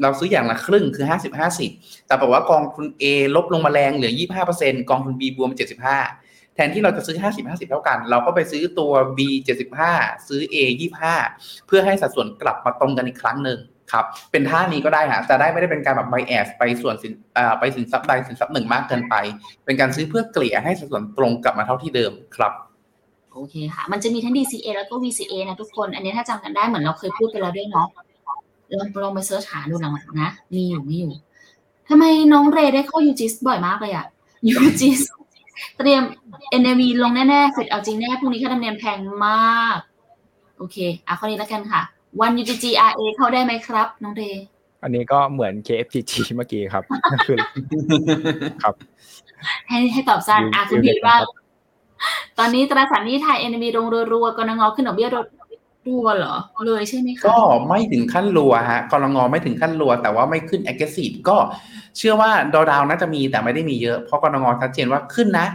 เราซื้ออย่างละครึ่งคือ 50 50 แต่บอกว่ากองทุน A ลบลงมาแรงเหลือ 25%กองทุน B บวม 75 แทนที่เราจะซื้อ 50 50 เท่ากัน เราก็ไปซื้อตัว B 75ซื้อ A 25เพื่อให้สัดส่วนกลับมาตรงกันอีกครั้งหนึ่งครับเป็นท่านี้ก็ได้ฮะจะได้ไม่ได้เป็นการแบบไบแอสไปส่วนสินอ่าไปสินทรัพย์ใดสินทรัพย์หนึ่งมากเกินไป เป็นการซื้อเพื่อเกลี่ยให้สัดส่วนตรงกลับมาเท่าที่เดิมครับโอเคค่ะ มันจะมีทั้ง DCA แล้วก็ VCA นะทุกคน อันนี้ถ้าจำกันได้เหมือนเราเคยพูดไปแล้วด้วยเนาะลองลองไปเสิร์ชหาดูหลังๆนะ มีอยู่มีอยู่ทำไมน้องเรย์ได้เข้า UGIS บ่อยมากเลยอะ UGIS เตรียม NAV ลงแน่ๆเฟดเอาจริงแน่พรุ่งนี้ค่าธรรมเนียมแพงมาก โอเคอะข้อนี้แล้วกันค่ะ วัน UGG RA เข้าได้ไหมครับ น้องเรย์อันนี้ก็เหมือน KFTG เมื่อกี้ครับก็คือครับ ให้ให้ตอบสั้นอะคุณพีทว่า ตอนนี้ตราสารหนี้ไทย NAV ลงรัวๆกนงขึ้นดอกเบี้ย รัวเหรอเลยใช่ไหมคะก็ไม่ถึงขั้นรัวฮะกรงงไม่ถึงขั้นรัว แต่ว่าไม่ขึ้น aggressive ก็เชื่อว่าดอดาวน่าจะมีแต่ไม่ได้มีเยอะเพราะกรงงชัดเจนว่าขึ้นนะ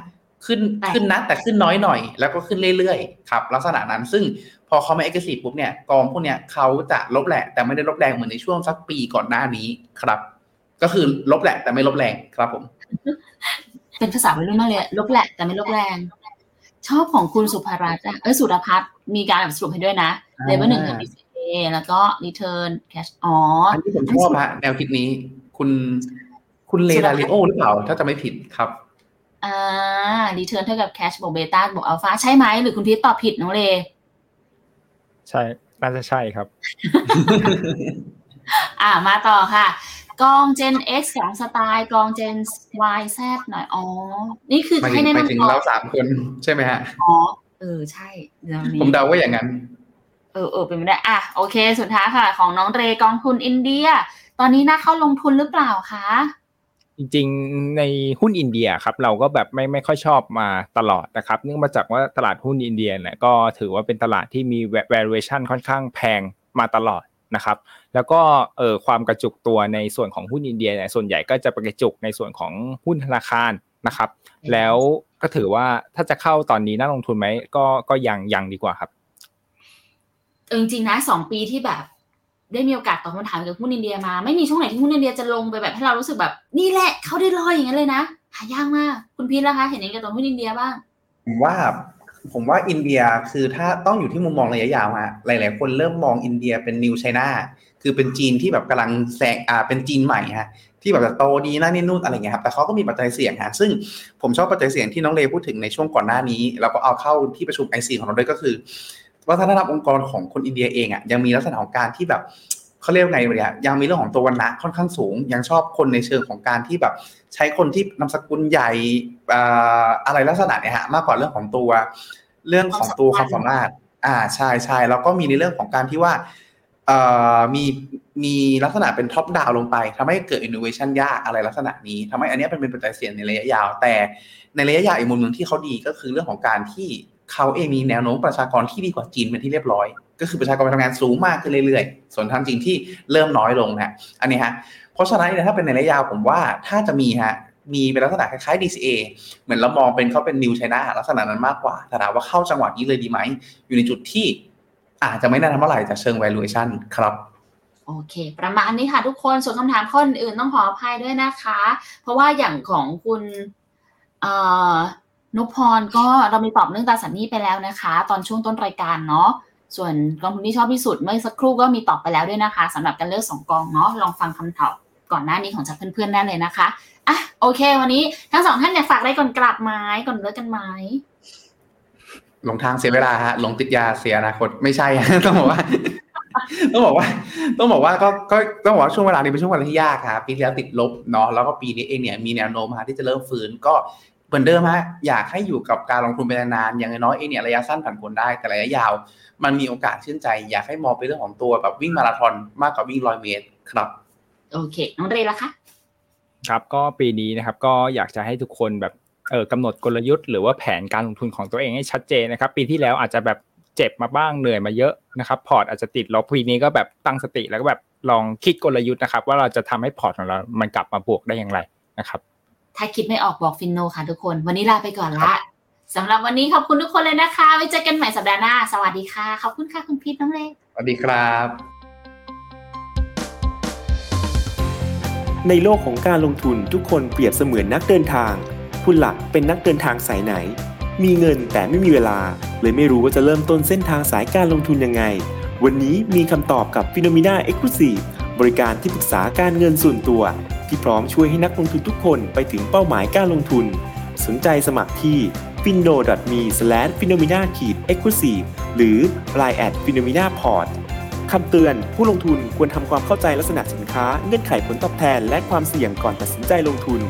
ขึ้นขึ้นนะแต่ขึ้นน้อยหน่อย แล้วก็ขึ้นเรื่อยๆครับลักษณะนั้นซึ่งพอเขาไม่ aggressive ปุ๊บเนี่ยกองพวกเนี้ยเขาจะลบแหละ แต่ไม่ได้ลบแรงเหมือนในช่วงสักปีก่อนหน้านี้ครับ ก็คือลบแหละแต่ไม่ลบแรงครับผม เป็นภาษาวัยรุ่นมากเลยลบแหละแต่ไม่ลบแรง ชอบของคุณสุภารัตน์อะเอ้ยสุรพัฒน์มีการแบบสรุปให้ด้วยนะอ่าเลเวลหนึ่งคือ BCA แล้วก็ return cash อ๋ออันที่ผมชอบฮะแนวคิดนี้ คุณคุณเลดาริโอหรือเปล่า ถ้าจะไม่ผิดครับอ่า return เท่ากับ cash บวก beta บวก alpha ใช่ไหมหรือคุณพีทตอบผิดน้องเล ใช่น่าจะใช่ครับ อ่ามาต่อค่ะ กอง Gen X สองสไตล์กอง Gen Y Z หน่อย อ๋อ นี่คือหมายถึให้งแนะหมายถึงนำกองเราสามคนใช่ไหมฮะ อ๋อ เออ ใช่เดี๋ยวนี้ผมเดาว่าอย่างนั้น เออเออเป็นไม่ได้ อะ โอเค สุดท้ายค่ะ ของน้องเรกองทุนอินเดีย ตอนนี้น่าเข้าลงทุนหรือเปล่าคะ จริงๆ ในหุ้นอินเดียครับ เราก็แบบไม่ไม่ค่อยชอบมาตลอดนะครับ เนื่องมาจากว่าตลาดหุ้นอินเดียเนี่ยก็ถือว่าเป็นตลาดที่มี valuation ค่อนข้างแพงมาตลอด นะครับ แล้วก็เออความกระจุกตัวในส่วนของหุ้นอินเดียเนี่ยส่วนใหญ่ก็จะไปกระจุกในส่วนของหุ้นธนาคารนะครับ แล้วก็ถือว่าถ้าจะเข้าตอนนี้น่าลงทุนไหมก็ก็ยังยังดีกว่าครับเออจริงๆนะสองปีที่แบบ ได้มีโอกาสตอบคำถามเกี่ยวกับหุ้นอินเดียมา ไม่มีช่วงไหนที่หุ้นอินเดียจะลงไปแบบให้เรารู้สึกแบบนี่แหละเขาได้ลอยอย่างนั้นเลยนะหายากมากคุณพีทล่ะคะ เห็นยังไงกับตัวหุ้นอินเดียบ้างผมว่า ผมว่าอินเดียคือถ้าต้องอยู่ที่มุมมองระยะยาวฮะหลาย ๆ คนเริ่มมองอินเดียเป็นนิวไชน่าคือเป็นจีนที่แบบกำลังแซงอ่าเป็นจีนใหม่ฮะที่แบบจะโตดีนั่นนี่นู่นอะไรเงี้ยครับแต่เขาก็มีปัจจัยเสี่ยงฮะซึ่งผมชอบปัจจัยเสี่ยงที่น้องเลพูดถึงในช่วงก่อนหน้านี้ แล้วก็เอาเข้าที่ประชุมไอซีของเราด้วยก็คือวัฒนธรรมองค์กรของคนอินเดียเองอะยังมีลักษณะของการที่แบบ เขาเรียกไงเนี่ยยังมีเรื่องของตัววรรณะค่อนข้างสูง ยังชอบคนในเชิงของการที่แบบใช้คนที่นามสกุลใหญ่อะไรลักษณะเนี่ยฮะมากกว่าเรื่องของตัวเรื่องของตัวความสามารถ อ่าใช่ใช่แล้วก็มีในเรื่องของการที่ว่าเอ่อมีมีลักษณะเป็น top down ลงไปทำให้เกิดอินโนเวชันยากอะไรลักษณะนี้ทำให้อันนี้เป็นเป็นปัจจัยเสี่ยงในระยะยาว แต่ในระยะยาวอีกมุมหนึ่งที่เขาดีก็คือเรื่องของการที่เขาเองมีแนวโน้มประชากรที่ดีกว่าจีนเป็นที่เรียบร้อย ก็คือประชากรไปทำงานสูงมากขึ้นเรื่อยๆ ส่วนทางจริงที่เริ่มน้อยลงนะอันนี้ฮะเพราะฉะนั้นเนี่ยถ้าเป็นในระยะยาวผมว่าถ้าจะมีฮะมีเป็นลักษณะคล้ายๆ DCA เหมือนเรามองเป็นเขาเป็น New China ลักษณะนั้นมากกว่าแต่ถามว่าเข้าจังหวะนี้เลยดีไหม อยู่ในจุดที่อาจจะไม่แน่นอนเท่าไหร่จากเชิง valuation ครับโอเค ประมาณนี้ค่ะทุกคน ส่วนคำถามข้ออื่นต้องขออภัยด้วยนะคะ เพราะว่าอย่างของคุณเอ่อนพพรก็เรามีตอบเรื่องตราสารนี้ไปแล้วนะคะ ตอนช่วงต้นรายการเนาะ ส่วนกองทุนที่ชอบที่สุดเมื่อสักครู่ก็มีตอบไปแล้วด้วยนะคะสำหรับการเลือกสองกองเนาะลองฟังคำตอบก่อนหน้านี้ของจากเพื่อนๆได้เลยนะคะอะโอเค วันนี้ทั้งสองท่านอยากฝากอะไรก่อนกลับไหมก่อนเลิกกันไหมหลงทางเสียเวลาฮะหลงติดยาเสียอนาคตไม่ใช่ต้องบอกว่า ต้องบอกว่า ต้องบอกว่าก็ก็ต้องบอกว่าช่วงเวลานี้เป็นช่วงเวลาที่ยากครับปีที่แล้วติดลบเนาะแล้วก็ปีนี้เองเนี่ยมีแนวโน้มฮะที่จะเริ่มฟื้นก็ เหมือนเดิมฮะอยากให้อยู่กับการลงทุนไปนานๆอย่างน้อยๆเองเนี่ยระยะสั้นผันผวนได้แต่ระยะยาว มันมีโอกาสชื่นใจ อยากให้มองไปเรื่องของตัวแบบวิ่งมาราธอนมากกว่าวิ่งร้อยเมตรครับ โอเคน้องเรย์ล่ะคะครับก็ปีนี้นะครับก็อยากจะให้ทุกคนแบบเออกำหนดกลยุทธ์หรือว่าแผนการลงทุนของตัวเองให้ชัดเจนนะครับ ปีที่แล้วอาจจะแบบเจ็บมาบ้างเหนื่อยมาเยอะนะครับ พอร์ตอาจจะติดลบปีนี้ก็แบบตั้งสติแล้วก็แบบลองคิดกลยุทธ์นะครับ ว่าเราจะทำให้พอร์ตของเรา มันกลับมาบวกได้อย่างไรนะครับ ถ้าคิดไม่ออกบอกฟินโนค่ะทุกคน วันนี้ลาไปก่อนละสำหรับวันนี้ขอบคุณทุกคนเลยนะคะ ไว้เจอกันใหม่สัปดาห์หน้า สวัสดีค่ะ ขอบคุณค่ะคุณพีทน้องเรย์สวัสดีครับ ในโลกของการลงทุนทุกคนเปรียบเสมือนนักเดินทาง คุณหลักเป็นนักเดินทางสายไหน มีเงินแต่ไม่มีเวลา เลยไม่รู้ว่าจะเริ่มต้นเส้นทางสายการลงทุนยังไง วันนี้มีคำตอบกับ p h e n o m e n a Exclusive บริการที่ปรึกษาการเงินส่วนตัว ที่พร้อมช่วยให้นักลงทุนทุกคนไปถึงเป้าหมายการลงทุน สนใจสมัครที่ f i n o m e p h e n o m e n a e x c l u s i v e หรือ line at p h e n o m e n a p o r t คำเตือนผู้ลงทุนควรทำความเข้าใจลักษณะสินค้า เงื่อนไขผลตอบแทน และความเสี่ยงก่อนตัดสินใจลงทุน